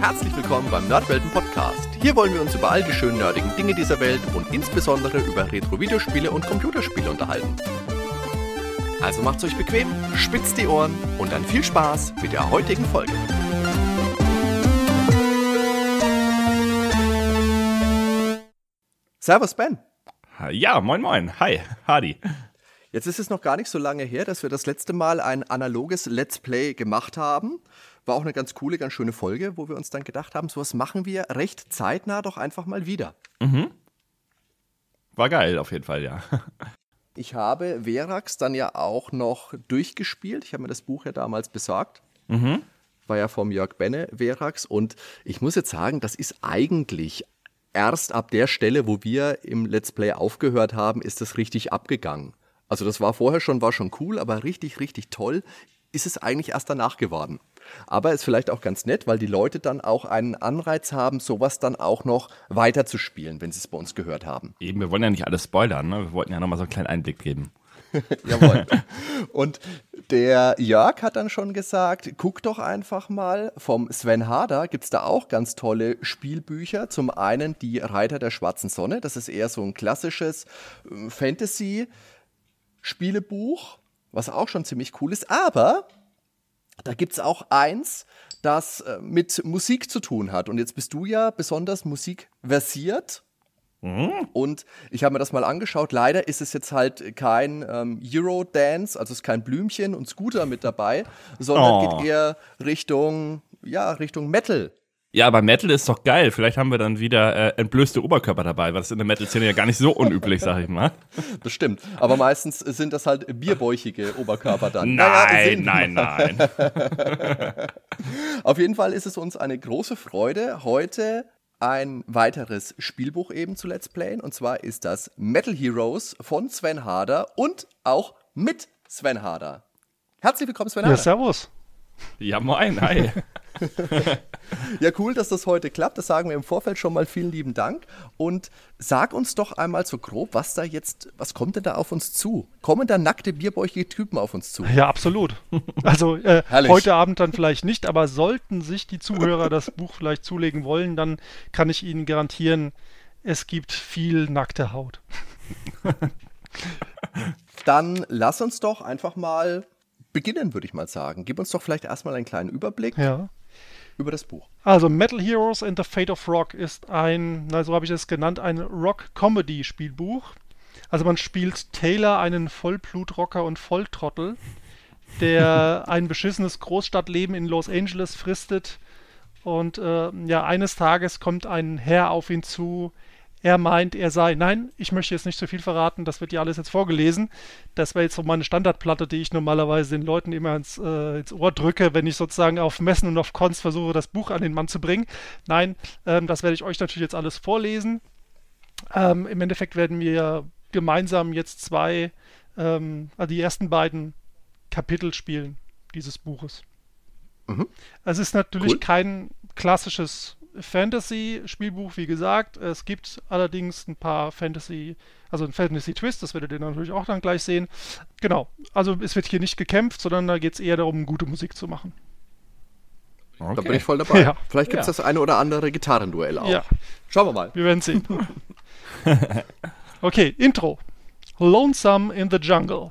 Herzlich willkommen beim Nerdwelten Podcast. Hier wollen wir uns über all die schönen nerdigen Dinge dieser Welt und insbesondere über Retro-Videospiele und Computerspiele unterhalten. Also macht's euch bequem, spitzt die Ohren und dann viel Spaß mit der heutigen Folge. Servus Ben. Ja, moin moin. Hi, Hardy. Jetzt ist es noch gar nicht so lange her, dass wir das letzte Mal ein analoges Let's Play gemacht haben. War auch eine ganz coole, ganz schöne Folge, wo wir uns dann gedacht haben, sowas machen wir recht zeitnah doch einfach mal wieder. Mhm. War geil, auf jeden Fall, ja. Ich habe Verax dann ja auch noch durchgespielt. Ich habe mir das Buch ja damals besorgt. Mhm. War ja vom Jörg Benne, Verax. Und ich muss jetzt sagen, das ist eigentlich erst ab der Stelle, wo wir im Let's Play aufgehört haben, ist das richtig abgegangen. Also das war vorher schon, war schon cool, aber richtig, richtig toll ist es eigentlich erst danach geworden. Aber ist vielleicht auch ganz nett, weil die Leute dann auch einen Anreiz haben, sowas dann auch noch weiter zu spielen, wenn sie es bei uns gehört haben. Eben, wir wollen ja nicht alles spoilern, ne? wir wollten ja nochmal so einen kleinen Einblick geben. Jawohl. Und der Jörg hat dann schon gesagt, guck doch einfach mal, vom Sven Harder gibt es da auch ganz tolle Spielbücher. Zum einen die Reiter der schwarzen Sonne, das ist eher so ein klassisches äh, Fantasy-Spielebuch was auch schon ziemlich cool ist. Aber da gibt es auch eins, das äh, mit Musik zu tun hat. Und jetzt bist du ja besonders musikversiert. Mhm. Und ich habe mir das mal angeschaut. Leider ist es jetzt halt kein ähm, Eurodance, also ist kein Blümchen und Scooter mit dabei, sondern Oh. geht eher Richtung, ja, Richtung Metal. Ja, aber Metal ist doch geil. Vielleicht haben wir dann wieder äh, entblößte Oberkörper dabei, was in der Metal-Szene ja gar nicht so unüblich, sag ich mal. Das stimmt. Aber meistens sind das halt bierbäuchige Oberkörper dann. Nein, wir nein, nein. Auf jeden Fall ist es uns eine große Freude, heute ein weiteres Spielbuch eben zu Let's Playen. Und zwar ist das Metal Heroes von Sven Harder und auch mit Sven Harder. Herzlich willkommen, Sven Ja, Harder. servus. Ja, moin, hi. Ja, cool, dass das heute klappt. Das sagen wir im Vorfeld schon mal. Vielen lieben Dank. Und sag uns doch einmal so grob, was da jetzt, was kommt denn da auf uns zu? Kommen da nackte, bierbäuchige Typen auf uns zu? Ja, absolut. Also äh, heute Abend dann vielleicht nicht, aber sollten sich die Zuhörer das Buch vielleicht zulegen wollen, dann kann ich Ihnen garantieren, es gibt viel nackte Haut. Dann lass uns doch einfach mal beginnen, würde ich mal sagen. Gib uns doch vielleicht erstmal einen kleinen Überblick Ja. Über das Buch. Also Metal Heroes and the Fate of Rock ist ein, na so habe ich es genannt, ein Rock-Comedy-Spielbuch. Also man spielt Taylor, einen Vollblutrocker und Volltrottel, der ein beschissenes Großstadtleben in Los Angeles fristet. Und äh, ja, eines Tages kommt ein Herr auf ihn zu. Er meint, er sei. Nein, ich möchte jetzt nicht so viel verraten, das wird ja alles jetzt vorgelesen. Das wäre jetzt so meine Standardplatte, die ich normalerweise den Leuten immer ins, äh, ins Ohr drücke, wenn ich sozusagen auf Messen und auf Cons versuche, das Buch an den Mann zu bringen. Nein, ähm, das werde ich euch natürlich jetzt alles vorlesen. Ähm, Im Endeffekt werden wir gemeinsam jetzt zwei, ähm, also die ersten beiden Kapitel spielen dieses Buches. Mhm. Es ist natürlich Cool. kein klassisches Fantasy-Spielbuch, wie gesagt. Es gibt allerdings ein paar Fantasy, also ein Fantasy-Twist, das werdet ihr natürlich auch dann gleich sehen. Genau, also es wird hier nicht gekämpft, sondern da geht es eher darum, gute Musik zu machen. Da bin Okay. ich voll dabei. Ja. Vielleicht gibt es Ja. das eine oder andere Gitarrenduell auch. Ja. Schauen wir mal. Wir werden sehen. Okay, Intro. Lonesome in the Jungle.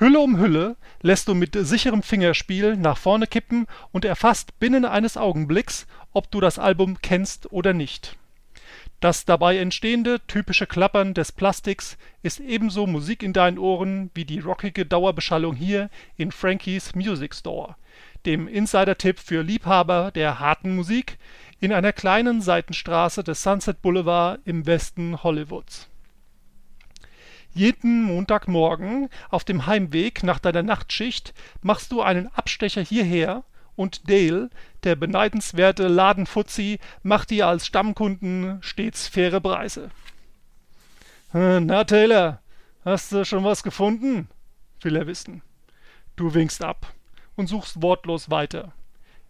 Hülle um Hülle lässt du mit sicherem Fingerspiel nach vorne kippen und erfasst binnen eines Augenblicks, ob du das Album kennst oder nicht. Das dabei entstehende typische Klappern des Plastiks ist ebenso Musik in deinen Ohren wie die rockige Dauerbeschallung hier in Frankies Music Store, dem Insider-Tipp für Liebhaber der harten Musik in einer kleinen Seitenstraße des Sunset Boulevard im Westen Hollywoods. Jeden Montagmorgen auf dem Heimweg nach deiner Nachtschicht machst du einen Abstecher hierher und Dale, der beneidenswerte Ladenfuzzi, macht dir als Stammkunden stets faire Preise. Äh, Na, Taylor, hast du schon was gefunden? will er wissen. Du winkst ab und suchst wortlos weiter.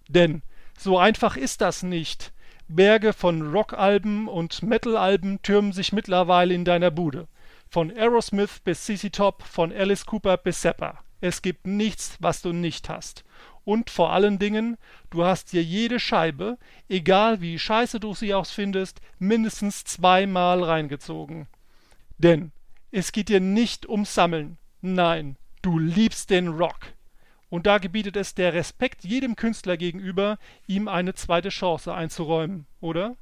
Denn so einfach ist das nicht. Berge von Rockalben und Metalalben türmen sich mittlerweile in deiner Bude. Von Aerosmith bis CC Top, von Alice Cooper bis Zappa. Es gibt nichts, was du nicht hast. Und vor allen Dingen, du hast dir jede Scheibe, egal wie scheiße du sie auch findest, mindestens zweimal reingezogen. Denn es geht dir nicht ums Sammeln. Nein, du liebst den Rock. Und da gebietet es der Respekt jedem Künstler gegenüber, ihm eine zweite Chance einzuräumen, oder?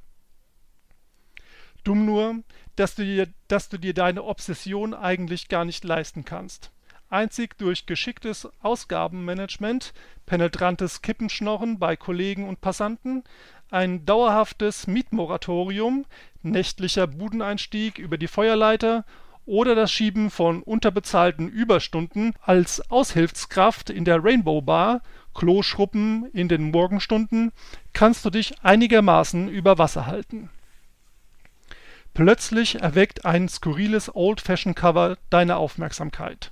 Dumm nur, dass du dir, dass du dir deine Obsession eigentlich gar nicht leisten kannst. Einzig durch geschicktes Ausgabenmanagement, penetrantes Kippenschnorren bei Kollegen und Passanten, ein dauerhaftes Mietmoratorium, nächtlicher Budeneinstieg über die Feuerleiter oder das Schieben von unterbezahlten Überstunden als Aushilfskraft in der Rainbow Bar, Kloschruppen in den Morgenstunden, kannst du dich einigermaßen über Wasser halten. Plötzlich erweckt ein skurriles Old-Fashion-Cover deine Aufmerksamkeit.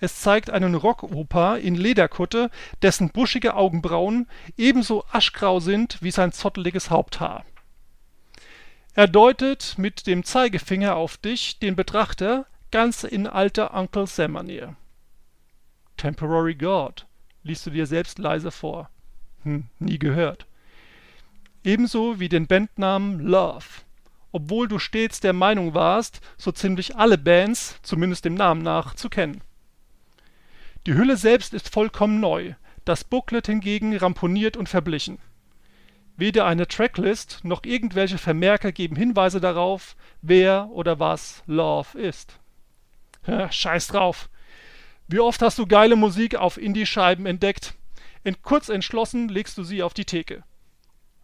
Es zeigt einen Rockoper in Lederkutte, dessen buschige Augenbrauen ebenso aschgrau sind wie sein zotteliges Haupthaar. Er deutet mit dem Zeigefinger auf dich, den Betrachter, ganz in alter Uncle Sam-Manier. Temporary God, liest du dir selbst leise vor. Hm, nie gehört. Ebenso wie den Bandnamen Love. Obwohl du stets der Meinung warst, so ziemlich alle Bands, zumindest dem Namen nach, zu kennen. Die Hülle selbst ist vollkommen neu, das Booklet hingegen ramponiert und verblichen. Weder eine Tracklist noch irgendwelche Vermerker geben Hinweise darauf, wer oder was Love ist. Ja, scheiß drauf. Wie oft hast du geile Musik auf Indie-Scheiben entdeckt? In kurz entschlossen legst du sie auf die Theke.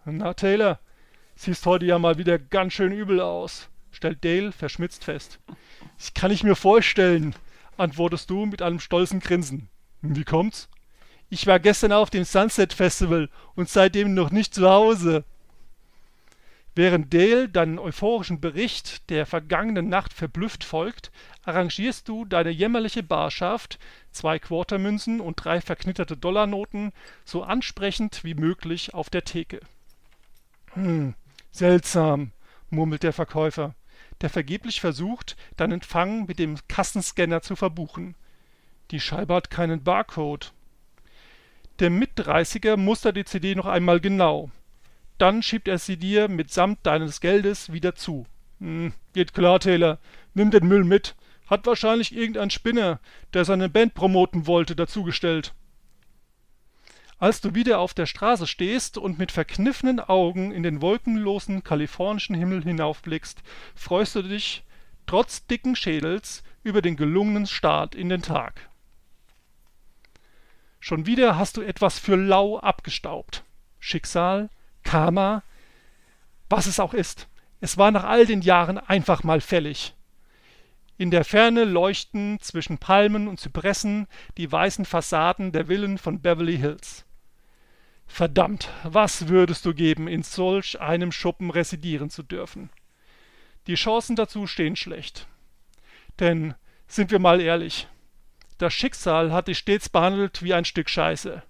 Na, Taylor, siehst heute ja mal wieder ganz schön übel aus, stellt Dale verschmitzt fest. Das kann ich mir vorstellen, antwortest du mit einem stolzen Grinsen. Wie kommt's? Ich war gestern auf dem Sunset Festival und seitdem noch nicht zu Hause. Während Dale deinen euphorischen Bericht der vergangenen Nacht verblüfft folgt, arrangierst du deine jämmerliche Barschaft, zwei Quartermünzen und drei verknitterte Dollarnoten, so ansprechend wie möglich auf der Theke. Hm, seltsam, murmelt der Verkäufer der vergeblich versucht, deinen Empfang mit dem Kassenscanner zu verbuchen. Die Scheibe hat keinen Barcode. Der Mitdreißiger mustert die CD noch einmal genau. Dann schiebt er sie dir mitsamt deines Geldes wieder zu. Hm, geht klar, Taylor. Nimm den Müll mit. Hat wahrscheinlich irgendein Spinner, der seine Band promoten wollte, dazugestellt. Als du wieder auf der Straße stehst und mit verkniffenen Augen in den wolkenlosen kalifornischen Himmel hinaufblickst, freust du dich trotz dicken Schädels über den gelungenen Start in den Tag. Schon wieder hast du etwas für lau abgestaubt. Schicksal, Karma, was es auch ist. Es war nach all den Jahren einfach mal fällig. In der Ferne leuchten zwischen Palmen und Zypressen die weißen Fassaden der Villen von Beverly Hills. Verdammt, was würdest du geben, in solch einem Schuppen residieren zu dürfen? Die Chancen dazu stehen schlecht. Denn, sind wir mal ehrlich, das Schicksal hat dich stets behandelt wie ein Stück Scheiße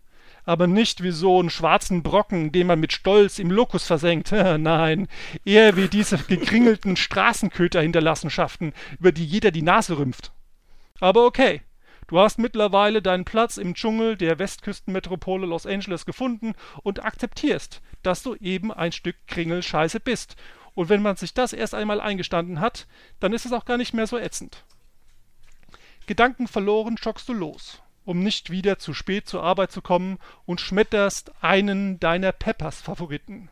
aber nicht wie so einen schwarzen Brocken, den man mit Stolz im Lokus versenkt. Nein, eher wie diese gekringelten Straßenköter-Hinterlassenschaften, über die jeder die Nase rümpft. Aber okay, du hast mittlerweile deinen Platz im Dschungel der Westküstenmetropole Los Angeles gefunden und akzeptierst, dass du eben ein Stück Kringelscheiße bist. Und wenn man sich das erst einmal eingestanden hat, dann ist es auch gar nicht mehr so ätzend. Gedanken verloren schockst du los um nicht wieder zu spät zur Arbeit zu kommen und schmetterst einen deiner Peppers-Favoriten.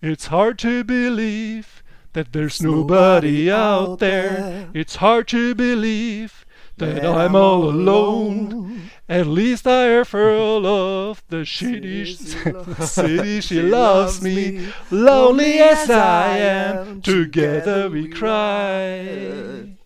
It's hard to believe that there's nobody out there. It's hard to believe that I'm all alone. At least I have her love the city, city she loves me. Lonely as I am, together we cry.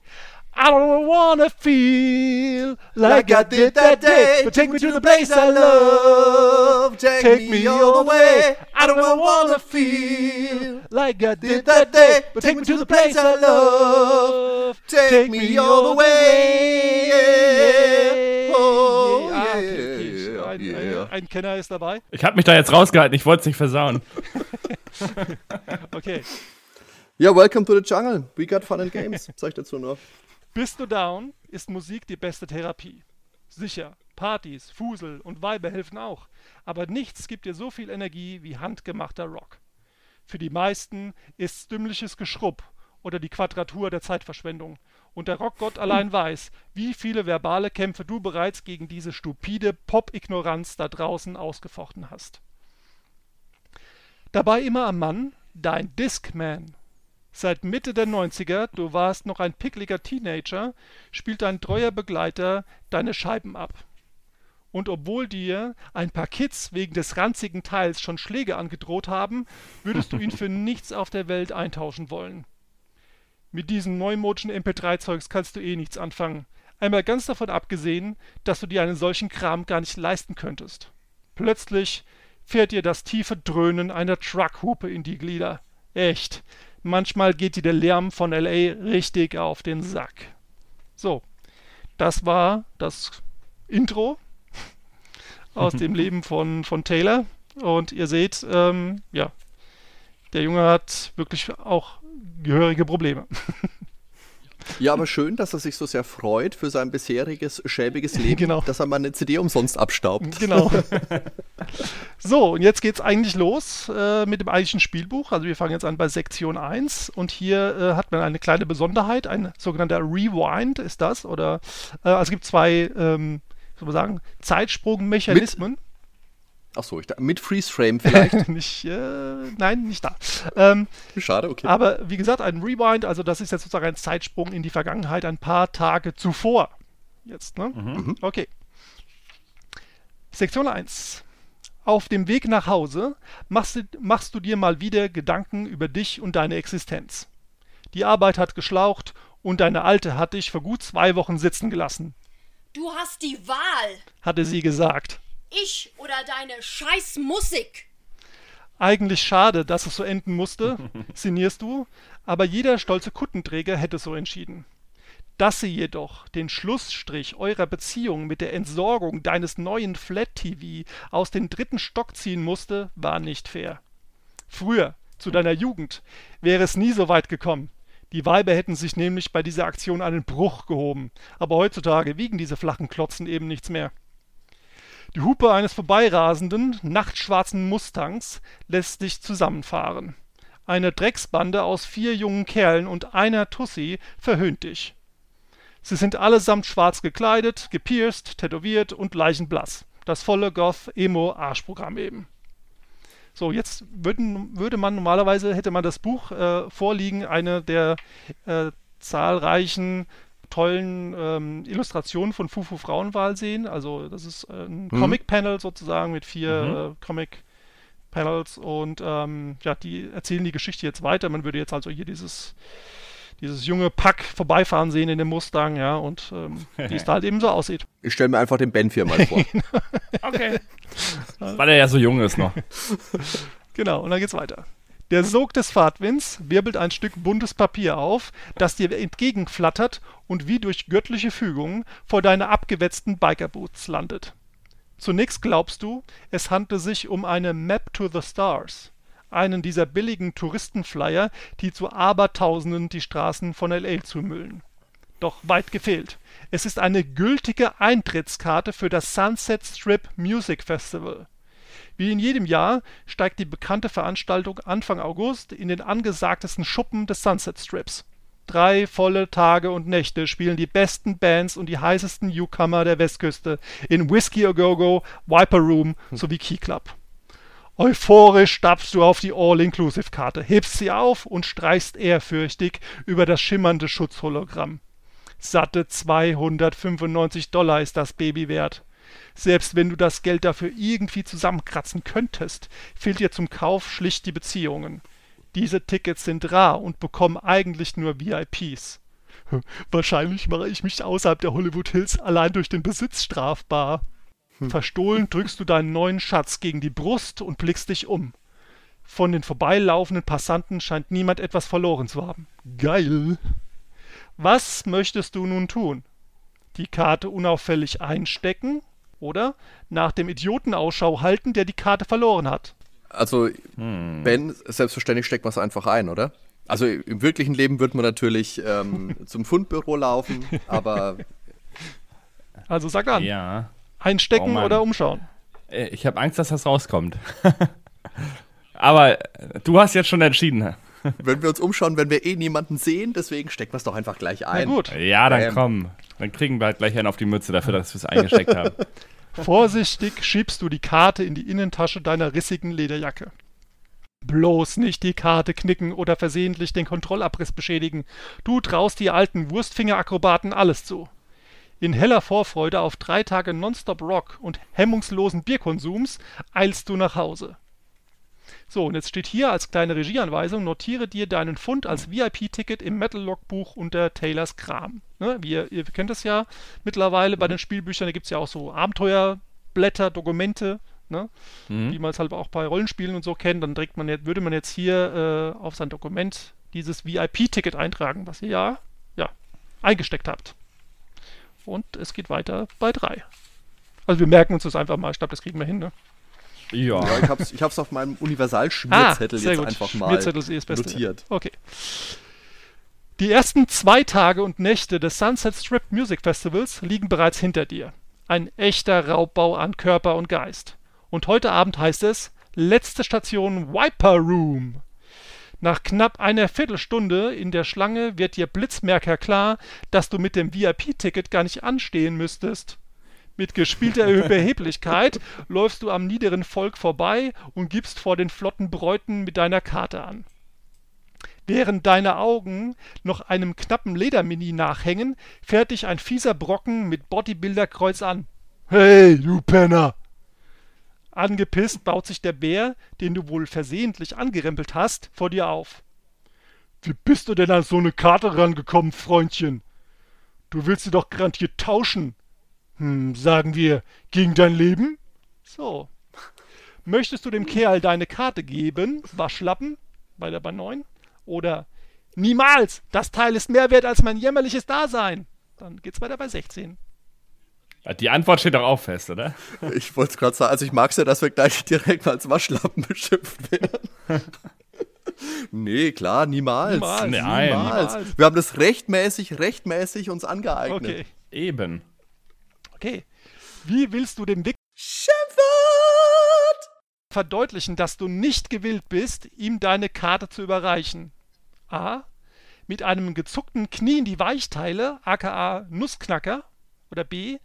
I don't wanna feel like I did that day, but take me to the place I love. Take me all the way. I don't wanna feel like I did that day, but take me to the place I love. Take me all the way. Oh, yeah. Ein, ein, ein Kenner ist dabei. Ich habe mich da jetzt rausgehalten, ich wollte es nicht versauen. okay. Ja, welcome to the jungle. We got fun and games. Sag ich dazu nur. Bist du down, ist Musik die beste Therapie. Sicher, Partys, Fusel und Weiber helfen auch, aber nichts gibt dir so viel Energie wie handgemachter Rock. Für die meisten ist dümmliches Geschrubb oder die Quadratur der Zeitverschwendung. Und der Rockgott allein weiß, wie viele verbale Kämpfe du bereits gegen diese stupide Pop-Ignoranz da draußen ausgefochten hast. Dabei immer am Mann dein Discman. Seit Mitte der 90er, du warst noch ein pickliger Teenager, spielt dein treuer Begleiter deine Scheiben ab. Und obwohl dir ein paar Kids wegen des ranzigen Teils schon Schläge angedroht haben, würdest du ihn für nichts auf der Welt eintauschen wollen. Mit diesem neumodischen MP3-Zeugs kannst du eh nichts anfangen. Einmal ganz davon abgesehen, dass du dir einen solchen Kram gar nicht leisten könntest. Plötzlich fährt dir das tiefe Dröhnen einer Truckhupe in die Glieder. Echt, manchmal geht dir der Lärm von LA richtig auf den Sack. So, das war das Intro aus dem Leben von, von Taylor. Und ihr seht, ähm, ja, der Junge hat wirklich auch gehörige Probleme. Ja, aber schön, dass er sich so sehr freut für sein bisheriges schäbiges Leben, genau. dass er mal eine CD umsonst abstaubt. Genau. so, und jetzt geht es eigentlich los äh, mit dem eigentlichen Spielbuch. Also wir fangen jetzt an bei Sektion 1 und hier äh, hat man eine kleine Besonderheit, ein sogenannter Rewind ist das. Oder äh, also es gibt zwei, ähm, soll man sagen, Zeitsprungmechanismen. Mit Ach so, ich da, mit Freeze Frame vielleicht? nicht, äh, nein, nicht da. Ähm, Schade, okay. Aber wie gesagt, ein Rewind, also das ist jetzt sozusagen ein Zeitsprung in die Vergangenheit, ein paar Tage zuvor. Jetzt, ne? Mhm. mhm. Okay. Sektion 1. Auf dem Weg nach Hause machst du, machst du dir mal wieder Gedanken über dich und deine Existenz. Die Arbeit hat geschlaucht und deine Alte hat dich vor gut zwei Wochen sitzen gelassen. Du hast die Wahl, hatte sie gesagt. Ich oder deine Scheißmusik. Eigentlich schade, dass es so enden musste, sinnierst du, aber jeder stolze Kuttenträger hätte so entschieden. Dass sie jedoch den Schlussstrich eurer Beziehung mit der Entsorgung deines neuen Flat-TV aus dem dritten Stock ziehen musste, war nicht fair. Früher, zu deiner Jugend, wäre es nie so weit gekommen. Die Weiber hätten sich nämlich bei dieser Aktion einen Bruch gehoben, aber heutzutage wiegen diese flachen Klotzen eben nichts mehr. Die Hupe eines vorbeirasenden, nachtschwarzen Mustangs lässt sich zusammenfahren. Eine Drecksbande aus vier jungen Kerlen und einer Tussi verhöhnt dich. Sie sind allesamt schwarz gekleidet, gepierst, tätowiert und leichenblass. Das volle Goth-Emo-Arschprogramm eben. So, jetzt würden, würde man normalerweise, hätte man das Buch äh, vorliegen, eine der äh, zahlreichen tollen ähm, Illustrationen von Fufu Frauenwahl sehen. Also das ist äh, ein mhm. Comic-Panel sozusagen mit vier mhm. äh, Comic-Panels und ähm, ja, die erzählen die Geschichte jetzt weiter. Man würde jetzt also hier dieses dieses junge Pack vorbeifahren sehen in dem Mustang, ja, und ähm, wie es da halt eben so aussieht. Ich stelle mir einfach den Ben 4 mal vor. okay. Weil er ja so jung ist noch. genau, und dann geht's weiter. Der Sog des Fahrtwinds wirbelt ein Stück buntes Papier auf, das dir entgegenflattert und wie durch göttliche Fügung vor deine abgewetzten Bikerboots landet. Zunächst glaubst du, es handle sich um eine Map to the Stars, einen dieser billigen Touristenflyer, die zu Abertausenden die Straßen von L.A. zumüllen. Doch weit gefehlt. Es ist eine gültige Eintrittskarte für das Sunset Strip Music Festival. Wie in jedem Jahr steigt die bekannte Veranstaltung Anfang August in den angesagtesten Schuppen des Sunset Strips. Drei volle Tage und Nächte spielen die besten Bands und die heißesten Newcomer der Westküste in Whiskey A Go Go, Viper Room sowie Key Club. Euphorisch stapfst du auf die All-Inclusive-Karte, hebst sie auf und streichst ehrfürchtig über das schimmernde Schutzhologramm. Satte 295 Dollar ist das Baby wert. Selbst wenn du das Geld dafür irgendwie zusammenkratzen könntest, fehlt dir zum Kauf schlicht die Beziehungen. Diese Tickets sind rar und bekommen eigentlich nur VIPs. Wahrscheinlich mache ich mich außerhalb der Hollywood Hills allein durch den Besitz strafbar. Hm. Verstohlen drückst du deinen neuen Schatz gegen die Brust und blickst dich um. Von den vorbeilaufenden Passanten scheint niemand etwas verloren zu haben. Geil. Was möchtest du nun tun? Die Karte unauffällig einstecken oder nach dem Idioten Ausschau halten, der die Karte verloren hat. Also, hm. Ben, selbstverständlich steckt man es einfach ein, oder? Also im wirklichen Leben würde man natürlich ähm, zum Fundbüro laufen, aber Also sag an. Ja. Einstecken Oh oder umschauen. Äh, Ich habe Angst, dass das rauskommt. Aber du hast jetzt schon entschieden. Wenn wir uns umschauen, wenn wir eh niemanden sehen, deswegen stecken wir es doch einfach gleich Na ein. gut. Ja, dann Ähm. komm. Dann kriegen wir halt gleich einen auf die Mütze dafür, dass wir es eingesteckt haben. Vorsichtig schiebst du die Karte in die Innentasche deiner rissigen Lederjacke. Bloß nicht die Karte knicken oder versehentlich den Kontrollabriss beschädigen. Du traust die alten Wurstfingerakrobaten alles zu. In heller Vorfreude auf drei Tage Nonstop Rock und hemmungslosen Bierkonsums eilst du nach Hause. So, und jetzt steht hier als kleine Regieanweisung, notiere dir deinen Fund als VIP-Ticket im Metal-Logbuch unter Taylors Kram. Ne, wie ihr, ihr kennt es ja mittlerweile bei den Spielbüchern, da gibt es ja auch so Abenteuerblätter, Dokumente, ne, wie man es halt auch bei Rollenspielen und so kennt. Dann trägt man jetzt, würde man jetzt hier äh, auf sein Dokument dieses VIP-Ticket eintragen, was ihr ja, ja eingesteckt habt. Und es geht weiter bei drei. Also wir merken uns das einfach mal. Ich glaube, das kriegen wir hin, ne? Ja. Ja, ich hab's, ich hab's auf meinem Universal-Schmierzettel jetzt einfach mal Schmierzettel ist eh das Beste. notiert. Okay. Die ersten zwei Tage und Nächte des Sunset Strip Music Festivals liegen bereits hinter dir. Ein echter Raubbau an Körper und Geist. Und heute Abend heißt es letzte Station Wiper Room. Nach knapp einer Viertelstunde in der Schlange wird dir Blitzmerker klar, dass du mit dem VIP-Ticket gar nicht anstehen müsstest. Mit gespielter Überheblichkeit läufst du am niederen Volk vorbei und gibst vor den flotten Bräuten mit deiner Karte an. Während deine Augen noch einem knappen Ledermini nachhängen, fährt dich ein fieser Brocken mit Bodybuilder-Kreuz an. Hey, du Penner! Angepisst baut sich der Bär, den du wohl versehentlich angerempelt hast, vor dir auf. Wie bist du denn an so eine Karte rangekommen, Freundchen? Du willst sie doch garantiert tauschen. Hm, sagen wir, gegen dein Leben? So. Möchtest du dem Kerl deine Karte geben, Waschlappen, bei der bei 9? Oder niemals, das Teil ist mehr wert als mein jämmerliches Dasein. Dann geht's weiter bei 16. Die Antwort steht doch auch fest, oder? Ich wollte es gerade sagen, also ich mag es ja, dass wir gleich direkt mal als Waschlappen beschimpft werden. nee, klar, niemals. Niemals. Nein. Niemals. Niemals. Wir haben das rechtmäßig, rechtmäßig uns angeeignet. Okay, Eben. Okay. Wie willst du dem Wick Schimpfwort! verdeutlichen, dass du nicht gewillt bist, ihm deine Karte zu überreichen? A. Mit einem gezuckten Knie in die Weichteile, aka Nussknacker. Oder B.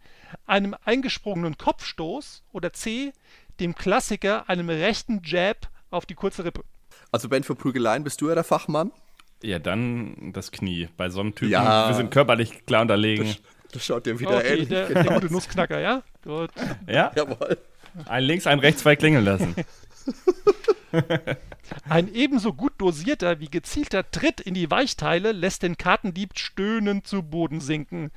Einem eingesprungenen Kopfstoß. Oder C. Dem Klassiker einem rechten Jab auf die kurze Rippe. Also Ben, für Prügeleien bist du ja der Fachmann. Ja, dann das Knie. Bei so einem Typen, Ja. wir sind körperlich klar unterlegen. Das schaut dir wieder Okay, ähnlich der, der gute Nussknacker, ja? Gut. Ja? Jawohl. Ein links, ein rechts, zwei klingeln lassen. Ein ebenso gut dosierter wie gezielter Tritt in die Weichteile lässt den Kartendieb stöhnend zu Boden sinken.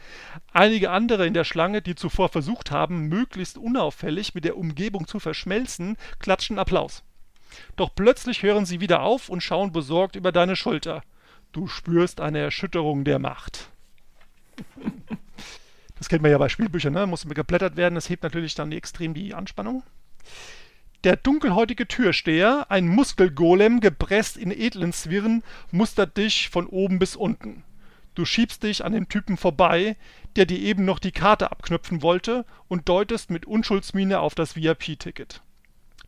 Einige andere in der Schlange, die zuvor versucht haben, möglichst unauffällig mit der Umgebung zu verschmelzen, klatschen Applaus. Doch plötzlich hören sie wieder auf und schauen besorgt über deine Schulter. Du spürst eine Erschütterung der Macht. Das kennt man ja bei Spielbüchern, ne? Muss geblättert werden, das hebt natürlich dann extrem die Anspannung. Der dunkelhäutige Türsteher, ein Muskelgolem, gepresst in edlen Zwirren, mustert dich von oben bis unten. Du schiebst dich an dem Typen vorbei, der dir eben noch die Karte abknöpfen wollte, und deutest mit Unschuldsmiene auf das VIP-Ticket.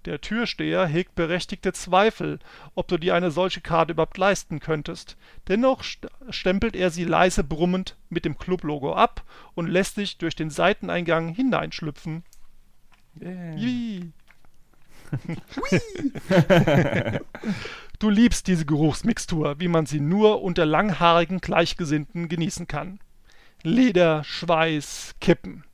Der Türsteher hegt berechtigte Zweifel, ob du dir eine solche Karte überhaupt leisten könntest. Dennoch st stempelt er sie leise brummend mit dem Clublogo ab und lässt dich durch den Seiteneingang hineinschlüpfen. Yay. du liebst diese Geruchsmixtur, wie man sie nur unter langhaarigen Gleichgesinnten genießen kann. Leder, Schweiß, Kippen.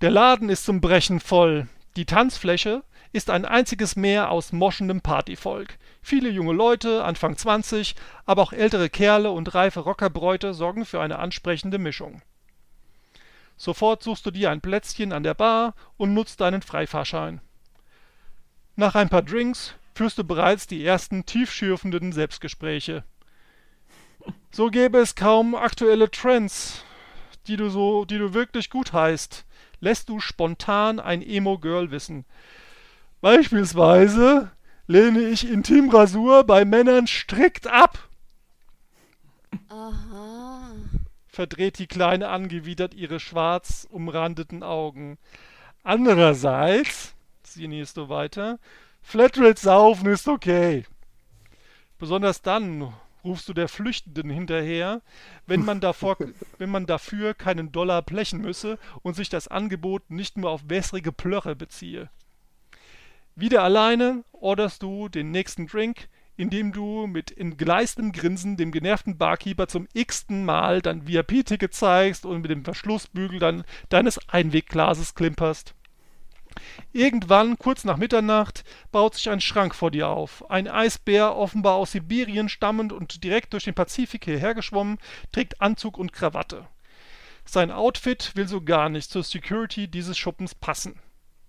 Der Laden ist zum Brechen voll. Die Tanzfläche ist ein einziges Meer aus moschendem Partyvolk. Viele junge Leute, Anfang 20, aber auch ältere Kerle und reife Rockerbräute sorgen für eine ansprechende Mischung. Sofort suchst du dir ein Plätzchen an der Bar und nutzt deinen Freifahrschein. Nach ein paar Drinks führst du bereits die ersten tiefschürfenden Selbstgespräche. So gäbe es kaum aktuelle Trends, die du so, die du wirklich gut heißt, lässt du spontan ein Emo-Girl wissen. Beispielsweise lehne ich Intimrasur bei Männern strikt ab. Aha. verdreht die Kleine angewidert ihre schwarz umrandeten Augen. Andererseits, Sinisto weiter, Flatrate saufen ist okay. Besonders dann rufst du der Flüchtenden hinterher, wenn man, davor, wenn man dafür keinen Dollar blechen müsse und sich das Angebot nicht nur auf wässrige Plörre beziehe. Wieder alleine orderst du den nächsten Drink, indem du mit entgleistem Grinsen dem genervten Barkeeper zum x-ten Mal dein VIP-Ticket zeigst und mit dem Verschlussbügel dann deines Einwegglases klimperst. Irgendwann, kurz nach Mitternacht, baut sich ein Schrank vor dir auf. Ein Eisbär, offenbar aus Sibirien stammend und direkt durch den Pazifik hierher geschwommen, trägt Anzug und Krawatte. Sein Outfit will so gar nicht zur Security dieses Schuppens passen.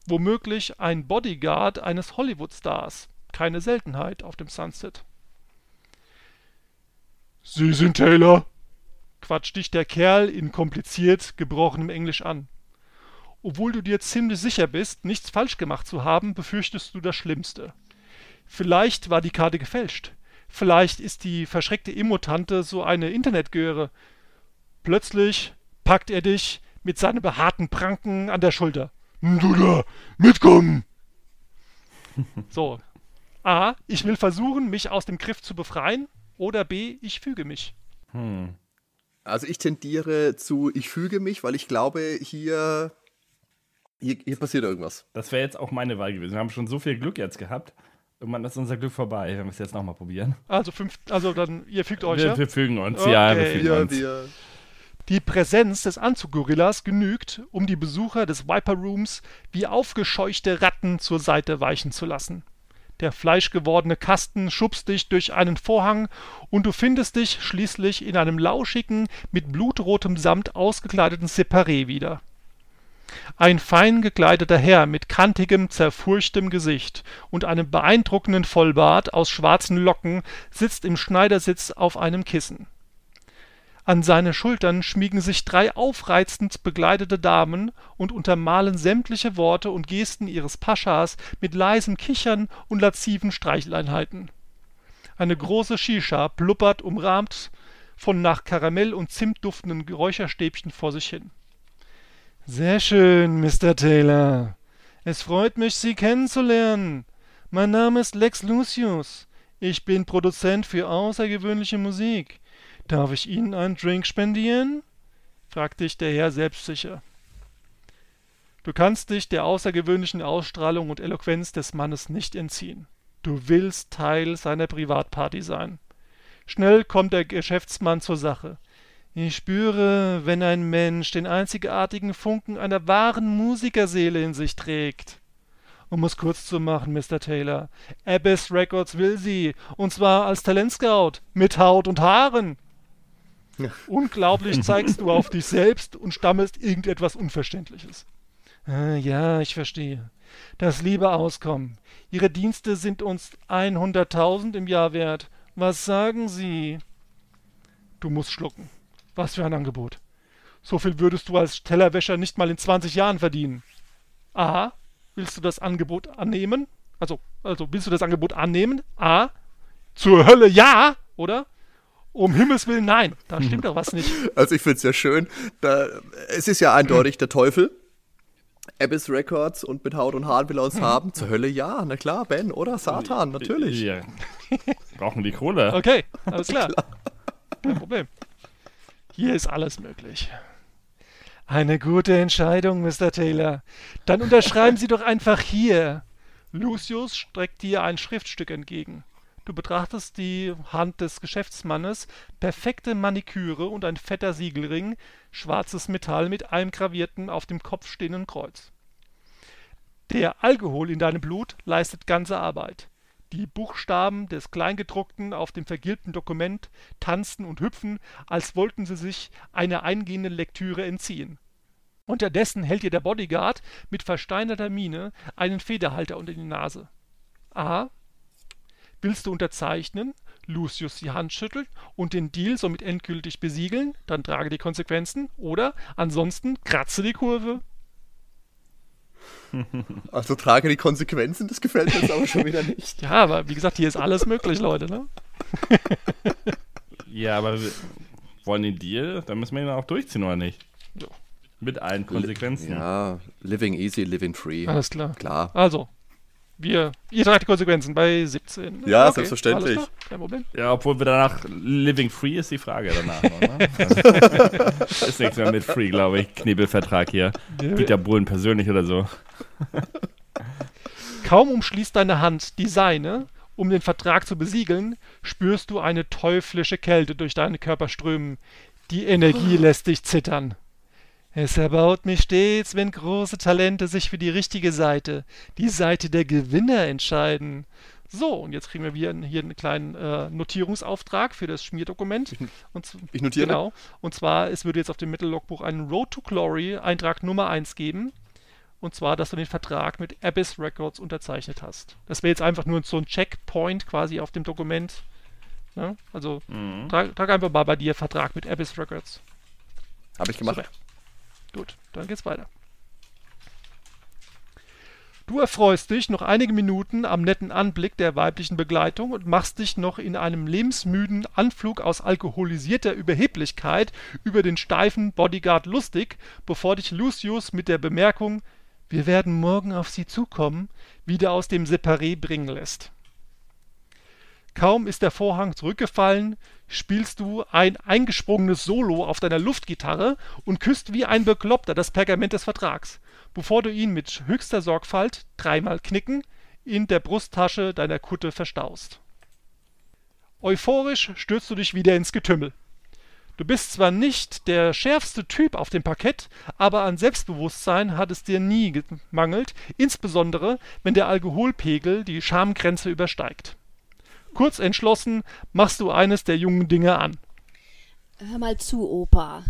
Womöglich ein Bodyguard eines Hollywood-Stars keine Seltenheit auf dem Sunset. Sie sind Taylor? quatscht dich der Kerl in kompliziert gebrochenem Englisch an. Obwohl du dir ziemlich sicher bist, nichts falsch gemacht zu haben, befürchtest du das Schlimmste. Vielleicht war die Karte gefälscht. Vielleicht ist die verschreckte Immutante so eine Internetgöre. Plötzlich packt er dich mit seinen behaarten Pranken an der Schulter. Du da, mitkommen! So, A. Ich will versuchen, mich aus dem Griff zu befreien. Oder B. Ich füge mich. Hm. Also ich tendiere zu, ich füge mich, weil ich glaube, hier, hier, hier passiert irgendwas. Das wäre jetzt auch meine Wahl gewesen. Wir haben schon so viel Glück jetzt gehabt. Irgendwann ist unser Glück vorbei, wenn wir es jetzt nochmal probieren. Also fünf, also dann, ihr fügt euch, wir, ja? Wir fügen uns, okay. ja, wir fügen wir, uns. Wir. Die Präsenz des Anzuggorillas genügt, um die Besucher des Viper Rooms wie aufgescheuchte Ratten zur Seite weichen zu lassen. Der fleischgewordene Kasten schubst dich durch einen Vorhang und du findest dich schließlich in einem lauschigen, mit blutrotem Samt ausgekleideten Separé wieder. Ein fein gekleideter Herr mit kantigem, zerfurchtem Gesicht und einem beeindruckenden Vollbart aus schwarzen Locken sitzt im Schneidersitz auf einem Kissen an seine Schultern schmiegen sich drei aufreizend bekleidete Damen und untermalen sämtliche Worte und Gesten ihres Paschas mit leisem Kichern und lasziven Streicheleinheiten. Eine große Shisha blubbert umrahmt von nach Karamell und Zimt duftenden Räucherstäbchen vor sich hin. Sehr schön, Mr. Taylor. Es freut mich, Sie kennenzulernen. Mein Name ist Lex Lucius. Ich bin Produzent für außergewöhnliche Musik. Darf ich Ihnen einen Drink spendieren? fragte ich der Herr selbstsicher. Du kannst dich der außergewöhnlichen Ausstrahlung und Eloquenz des Mannes nicht entziehen. Du willst Teil seiner Privatparty sein. Schnell kommt der Geschäftsmann zur Sache. Ich spüre, wenn ein Mensch den einzigartigen Funken einer wahren Musikerseele in sich trägt. Um es kurz zu machen, Mr. Taylor, Abyss Records will Sie, und zwar als Talentscout, mit Haut und Haaren. Unglaublich zeigst du auf dich selbst und stammelst irgendetwas Unverständliches. Ah, ja, ich verstehe. Das liebe Auskommen. Ihre Dienste sind uns 100.000 im Jahr wert. Was sagen Sie? Du musst schlucken. Was für ein Angebot. So viel würdest du als Tellerwäscher nicht mal in 20 Jahren verdienen. A. Willst du das Angebot annehmen? Also, also willst du das Angebot annehmen? A. Zur Hölle ja, oder? Um Himmels Willen, nein, da stimmt doch was nicht. Also ich finde es ja schön. Da, es ist ja eindeutig der Teufel. Abyss Records und mit Haut und Haaren will er uns mhm. haben. Zur Hölle ja, na klar, Ben, oder? Satan, natürlich. Ja. Brauchen die Kohle. Okay, alles klar. klar. Kein Problem. Hier ist alles möglich. Eine gute Entscheidung, Mr. Taylor. Dann unterschreiben Sie doch einfach hier. Lucius streckt dir ein Schriftstück entgegen. Du betrachtest die Hand des Geschäftsmannes, perfekte Maniküre und ein fetter Siegelring, schwarzes Metall mit einem gravierten auf dem Kopf stehenden Kreuz. Der Alkohol in deinem Blut leistet ganze Arbeit. Die Buchstaben des Kleingedruckten auf dem vergilbten Dokument tanzen und hüpfen, als wollten sie sich einer eingehenden Lektüre entziehen. Unterdessen hält dir der Bodyguard mit versteinerter Miene einen Federhalter unter die Nase. A. Willst du unterzeichnen, Lucius die Hand schüttelt und den Deal somit endgültig besiegeln, dann trage die Konsequenzen. Oder ansonsten kratze die Kurve. Also trage die Konsequenzen, das gefällt mir jetzt aber schon wieder nicht. Ja, aber wie gesagt, hier ist alles möglich, Leute, ne? ja, aber wollen den Deal, dann müssen wir ihn auch durchziehen, oder nicht? Ja. Mit allen Konsequenzen. Ja, living easy, living free. Alles klar. Klar. Also, wir, ihr tragt die Konsequenzen bei 17. Ja, selbstverständlich. alles klar, Kein Problem. Ja, obwohl wir danach Living Free ist die Frage danach. Oder? ist nichts mehr mit Free, glaube ich. Knebelvertrag hier. Dieter Bohlen persönlich oder so. Kaum umschließt deine Hand die Seine, um den Vertrag zu besiegeln, spürst du eine teuflische Kälte durch deinen Körper strömen. Die Energie lässt dich zittern. Es erbaut mich stets, wenn große Talente sich für die richtige Seite, die Seite der Gewinner entscheiden. So, und jetzt kriegen wir hier, hier einen kleinen äh, Notierungsauftrag für das Schmierdokument. Und, Ich notiere. Genau. Und zwar, es würde jetzt auf dem Mittellogbuch einen Road to Glory Eintrag Nummer 1 geben. Und zwar, dass du den Vertrag mit Abyss Records unterzeichnet hast. Das wäre jetzt einfach nur so ein Checkpoint quasi auf dem Dokument. Ne? Also trag, trag einfach mal bei dir Vertrag mit Abyss Records. Habe ich gemacht. Super. Gut, dann geht's weiter. Du erfreust dich noch einige Minuten am netten Anblick der weiblichen Begleitung und machst dich noch in einem lebensmüden Anflug aus alkoholisierter Überheblichkeit über den steifen Bodyguard lustig, bevor dich Lucius mit der Bemerkung Wir werden morgen auf Sie zukommen, wieder aus dem Separé bringen lässt. Kaum ist der Vorhang zurückgefallen, spielst du ein eingesprungenes Solo auf deiner Luftgitarre und küsst wie ein Bekloppter das Pergament des Vertrags, bevor du ihn mit höchster Sorgfalt, dreimal knicken, in der Brusttasche deiner Kutte verstaust. Euphorisch stürzt du dich wieder ins Getümmel. Du bist zwar nicht der schärfste Typ auf dem Parkett, aber an Selbstbewusstsein hat es dir nie gemangelt, insbesondere wenn der Alkoholpegel die Schamgrenze übersteigt. Kurz entschlossen machst du eines der jungen Dinge an. Hör mal zu, Opa.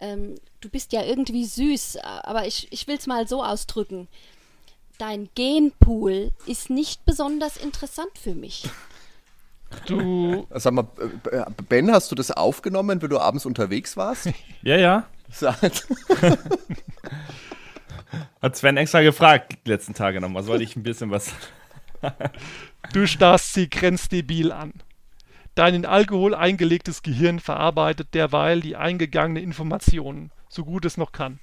Ähm, du bist ja irgendwie süß, aber ich, ich will's mal so ausdrücken. Dein Genpool ist nicht besonders interessant für mich. Du, Sag mal, äh, Ben, hast du das aufgenommen, wenn du abends unterwegs warst? Ja, ja. Hat Sven extra gefragt die letzten Tage nochmal. Soll ich ein bisschen was. du starrst sie grenzdebil an. Dein in Alkohol eingelegtes Gehirn verarbeitet derweil die eingegangenen Informationen, so gut es noch kann.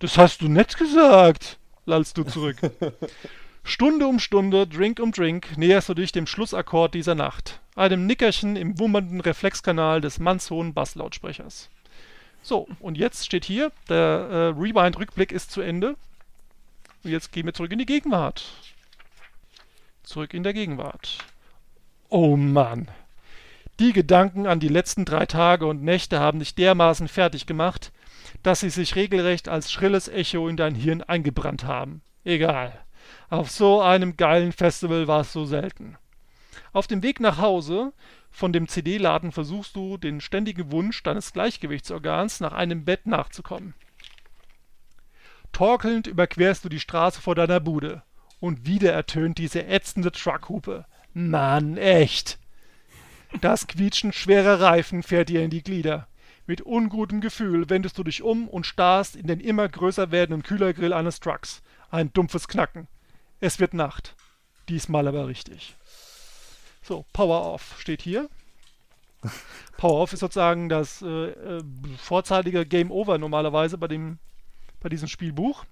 Das hast du nett gesagt, lallst du zurück. Stunde um Stunde, Drink um Drink, näherst du dich dem Schlussakkord dieser Nacht, einem Nickerchen im wummernden Reflexkanal des mannshohen Basslautsprechers. So, und jetzt steht hier, der äh, Rewind-Rückblick ist zu Ende. Und jetzt gehen wir zurück in die Gegenwart. Zurück in der Gegenwart. Oh Mann. Die Gedanken an die letzten drei Tage und Nächte haben dich dermaßen fertig gemacht, dass sie sich regelrecht als schrilles Echo in dein Hirn eingebrannt haben. Egal. Auf so einem geilen Festival war es so selten. Auf dem Weg nach Hause von dem CD-Laden versuchst du, den ständigen Wunsch deines Gleichgewichtsorgans nach einem Bett nachzukommen. Torkelnd überquerst du die Straße vor deiner Bude. Und wieder ertönt diese ätzende Truckhupe. Mann, echt! Das Quietschen schwerer Reifen fährt dir in die Glieder. Mit ungutem Gefühl wendest du dich um und starrst in den immer größer werdenden Kühlergrill eines Trucks. Ein dumpfes Knacken. Es wird Nacht. Diesmal aber richtig. So, Power Off steht hier. Power Off ist sozusagen das äh, äh, vorzeitige Game Over normalerweise bei, dem, bei diesem Spielbuch.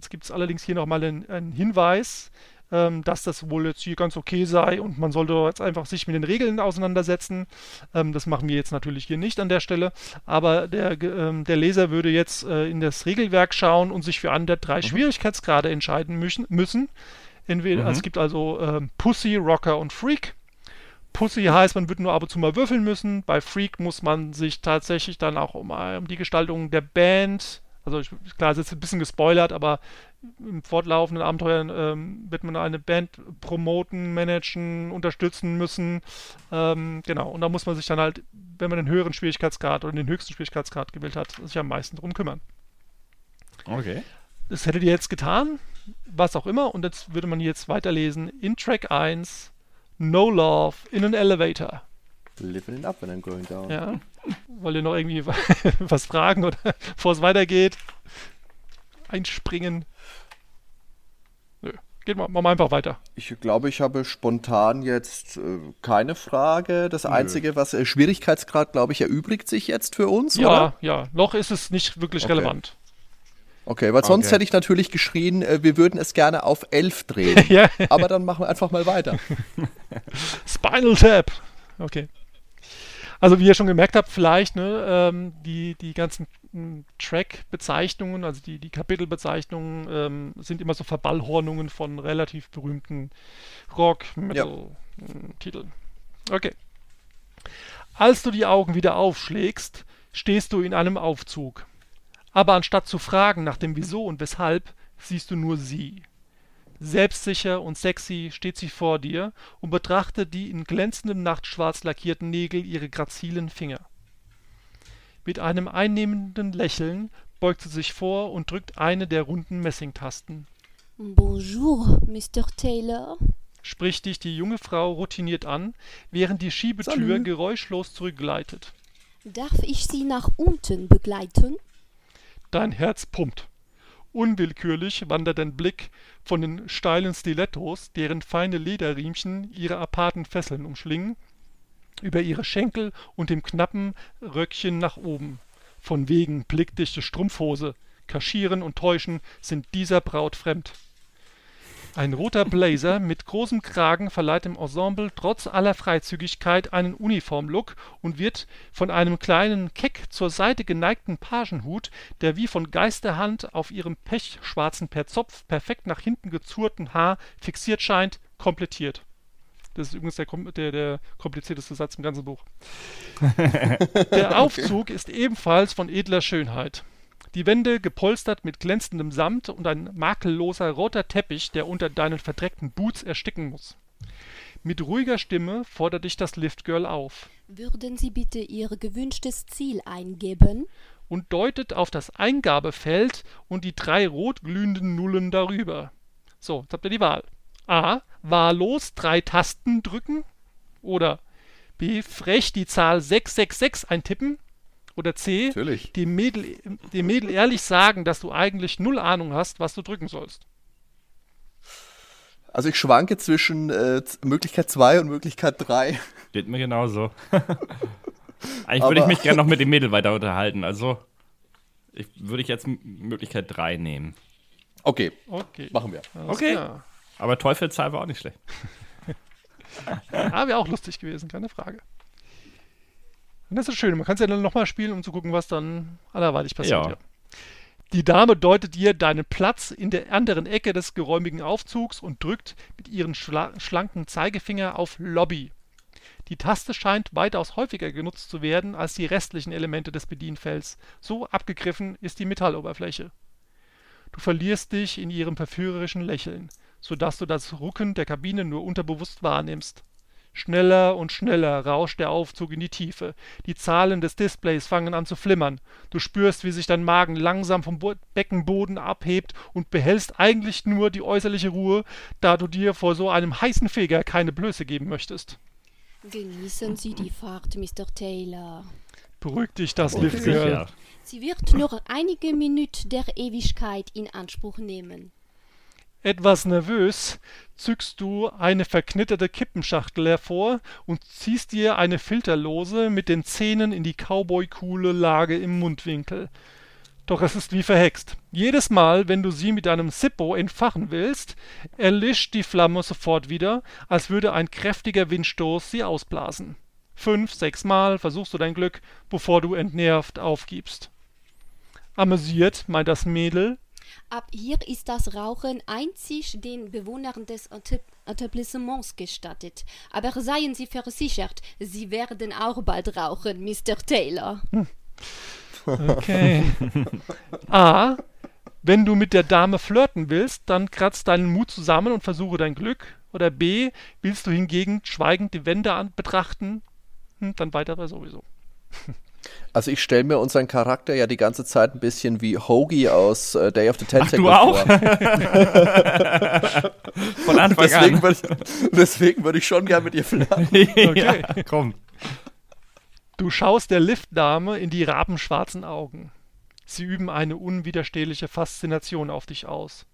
Jetzt gibt es allerdings hier nochmal einen, einen Hinweis, ähm, dass das wohl jetzt hier ganz okay sei und man sollte jetzt einfach sich mit den Regeln auseinandersetzen. Ähm, das machen wir jetzt natürlich hier nicht an der Stelle, aber der, ähm, der Leser würde jetzt äh, in das Regelwerk schauen und sich für einen der drei Schwierigkeitsgrade entscheiden müssen. müssen. Entweder, also es gibt also ähm, Pussy, Rocker und Freak. Pussy heißt, man wird nur ab und zu mal würfeln müssen. Bei Freak muss man sich tatsächlich dann auch um, äh, um die Gestaltung der Band, also ich, klar, es ist jetzt ein bisschen gespoilert, aber im fortlaufenden Abenteuer ähm, wird man eine Band promoten, managen, unterstützen müssen. Ähm, genau, und da muss man sich dann halt, wenn man den höheren Schwierigkeitsgrad oder den höchsten Schwierigkeitsgrad gewählt hat, sich am meisten drum kümmern. Okay. Das hättet ihr jetzt getan, was auch immer, und jetzt würde man jetzt weiterlesen. In Track 1, No Love in an Elevator. Living it up when I'm going down. Ja. Wollt ihr noch irgendwie was fragen oder bevor es weitergeht? Einspringen? Nö. Geht mal, machen wir einfach weiter. Ich glaube, ich habe spontan jetzt äh, keine Frage. Das Einzige, was äh, Schwierigkeitsgrad, glaube ich, erübrigt sich jetzt für uns, Ja, oder? ja. Noch ist es nicht wirklich Okay. relevant. Okay, weil sonst Okay. hätte ich natürlich geschrien, äh, wir würden es gerne auf 11 drehen. Ja. Aber dann machen wir einfach mal weiter. Spinal Tap. Okay. Also wie ihr schon gemerkt habt, vielleicht, ne, ähm, die, die ganzen m, Track-Bezeichnungen, also die, die Kapitelbezeichnungen, ähm, sind immer so Verballhornungen von relativ berühmten Rock-Metal-Titeln. Okay. Als du die Augen wieder aufschlägst, stehst du in einem Aufzug. Aber anstatt zu fragen nach dem Wieso und Weshalb, siehst du nur sie. Selbstsicher und sexy steht sie vor dir und betrachtet die in glänzendem Nachtschwarz lackierten Nägel ihre grazilen Finger. Mit einem einnehmenden Lächeln beugt sie sich vor und drückt eine der runden Messingtasten. Bonjour, Mr. Taylor. Spricht dich die junge Frau routiniert an, während die Schiebetür Salut. geräuschlos zurückgleitet. Darf ich Sie nach unten begleiten? Dein Herz pumpt. Unwillkürlich wandert dein Blick von den steilen Stilettos, deren feine Lederriemchen ihre aparten Fesseln umschlingen, über ihre Schenkel und dem knappen Röckchen nach oben. Von wegen blickdichte Strumpfhose. Kaschieren und Täuschen sind dieser Braut fremd. Ein roter Blazer mit großem Kragen verleiht dem Ensemble trotz aller Freizügigkeit einen Uniformlook und wird von einem kleinen, keck zur Seite geneigten Pagenhut, der wie von Geisterhand auf ihrem pechschwarzen per Zopf perfekt nach hinten gezurrten Haar fixiert scheint, komplettiert. Das ist übrigens der, der, der komplizierteste Satz im ganzen Buch. Der Aufzug ist ebenfalls von edler Schönheit. Die Wände gepolstert mit glänzendem Samt und ein makelloser roter Teppich, der unter deinen verdreckten Boots ersticken muss. Mit ruhiger Stimme fordert dich das Liftgirl auf Würden Sie bitte Ihr gewünschtes Ziel eingeben? und deutet auf das Eingabefeld und die drei rot glühenden Nullen darüber. So, jetzt habt ihr die Wahl. A. Wahllos drei Tasten drücken. Oder B. Frech die Zahl 666 eintippen. Oder C. Natürlich. Dem Mädel, dem Mädel ehrlich sagen, dass du eigentlich null Ahnung hast, was du drücken sollst. Also ich schwanke zwischen äh, Möglichkeit 2 und Möglichkeit 3. Geht mir genauso. Eigentlich würde ich mich gerne noch mit dem Mädel weiter unterhalten. Also ich, würde ich jetzt Möglichkeit 3 nehmen. Okay, Okay. machen wir. alles Okay. klar. Aber Teufelszahl war auch nicht schlecht. Ja, wäre auch lustig gewesen, keine Frage. Und das ist schön. Man kann es ja dann nochmal spielen, um zu gucken, was dann anderweitig passiert. Ja. Die Dame deutet dir deinen Platz in der anderen Ecke des geräumigen Aufzugs und drückt mit ihrem schla schlanken Zeigefinger auf Lobby. Die Taste scheint weitaus häufiger genutzt zu werden als die restlichen Elemente des Bedienfelds. So abgegriffen ist die Metalloberfläche. Du verlierst dich in ihrem verführerischen Lächeln, sodass du das Rucken der Kabine nur unterbewusst wahrnimmst. Schneller und schneller rauscht der Aufzug in die Tiefe. Die Zahlen des Displays fangen an zu flimmern. Du spürst, wie sich dein Magen langsam vom Bo Beckenboden abhebt und behältst eigentlich nur die äußerliche Ruhe, da du dir vor so einem heißen Feger keine Blöße geben möchtest. Genießen Sie die Fahrt, Mr. Taylor. Beruhigt dich das Okay. Liftgirl. Sie wird nur einige Minuten der Ewigkeit in Anspruch nehmen. Etwas nervös zückst du eine verknitterte Kippenschachtel hervor und ziehst dir eine Filterlose mit den Zähnen in die Cowboy-coole Lage im Mundwinkel. Doch es ist wie verhext. Jedes Mal, wenn du sie mit einem Zippo entfachen willst, erlischt die Flamme sofort wieder, als würde ein kräftiger Windstoß sie ausblasen. Fünf, sechs Mal versuchst du dein Glück, bevor du entnervt aufgibst. Amüsiert meint das Mädel, Ab hier ist das Rauchen einzig den Bewohnern des Etablissements gestattet. Aber seien Sie versichert, Sie werden auch bald rauchen, Mr. Taylor. Okay. A. Wenn du mit der Dame flirten willst, dann kratz deinen Mut zusammen und versuche dein Glück. Oder B. Willst du hingegen schweigend die Wände an betrachten? Hm, dann weiter sowieso. Also ich stelle mir unseren Charakter ja die ganze Zeit ein bisschen wie Hoagie aus äh, Day of the Tentacle du auch? vor. Von Anfang Deswegen an. würde ich, deswegen würd ich schon gerne mit ihr flirten. Okay. ja, komm. Du schaust der Liftdame in die rabenschwarzen Augen. Sie üben eine unwiderstehliche Faszination auf dich aus.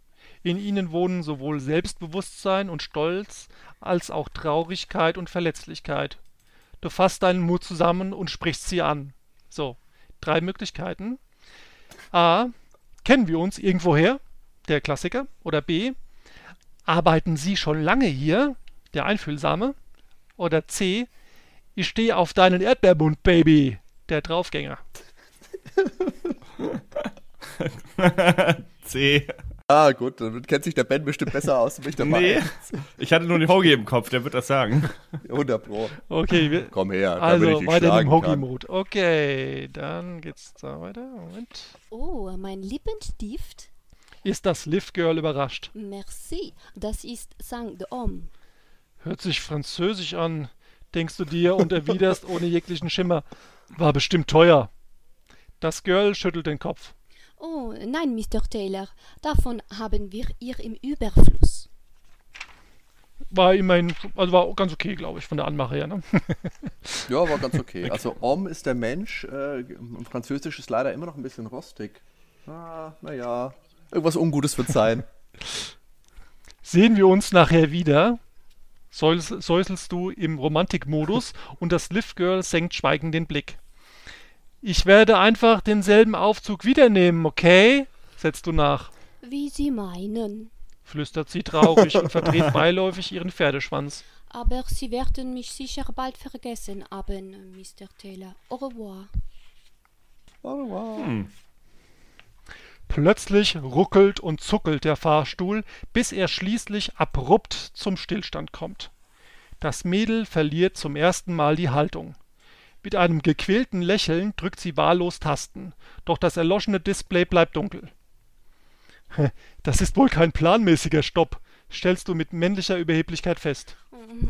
In ihnen wohnen sowohl Selbstbewusstsein und Stolz als auch Traurigkeit und Verletzlichkeit. Du fasst deinen Mut zusammen und sprichst sie an. So, drei Möglichkeiten. A. Kennen wir uns irgendwoher? Der Klassiker. Oder B. Arbeiten Sie schon lange hier? Der Einfühlsame. Oder C. Ich stehe auf deinen Erdbeerbund, Baby. Der Draufgänger. C. Ah, gut, dann kennt sich der Ben bestimmt besser aus, bin ich dabei. Nee. Ich hatte nur den Hoagie im Kopf, der wird das sagen. 100 Pro. Okay, wir, Komm her, damit ich also dich weiter im. Hoagie-Mode. Okay, dann geht's da weiter. Moment. Oh, mein Lippenstift? Ist das Lift Girl überrascht? Merci. Das ist Sang de Homme. Hört sich französisch an, denkst du dir und erwiderst ohne jeglichen Schimmer. War bestimmt teuer. Das Girl schüttelt den Kopf. Oh, nein, Mr. Taylor. Davon haben wir hier im Überfluss. War immerhin, also war ganz okay, glaube ich, von der Anmache her. Ne? Ja, war ganz okay. Also, Homme ist der Mensch. Äh, Französisch ist leider immer noch ein bisschen rostig. Ah, naja. Irgendwas Ungutes wird sein. Sehen wir uns nachher wieder, säus- säuselst du im Romantikmodus und das Lift Girl senkt schweigend den Blick. Ich werde einfach denselben Aufzug wiedernehmen, okay? setzt du nach. Wie Sie meinen. flüstert sie traurig und verdreht beiläufig ihren Pferdeschwanz. Aber Sie werden mich sicher bald vergessen haben, Mr. Taylor. Au revoir. Oh, wow. Hm. Plötzlich ruckelt und zuckelt der Fahrstuhl, bis er schließlich abrupt zum Stillstand kommt. Das Mädel verliert zum ersten Mal die Haltung. Mit einem gequälten Lächeln drückt sie wahllos Tasten, doch das erloschene Display bleibt dunkel. Das ist wohl kein planmäßiger Stopp, stellst du mit männlicher Überheblichkeit fest.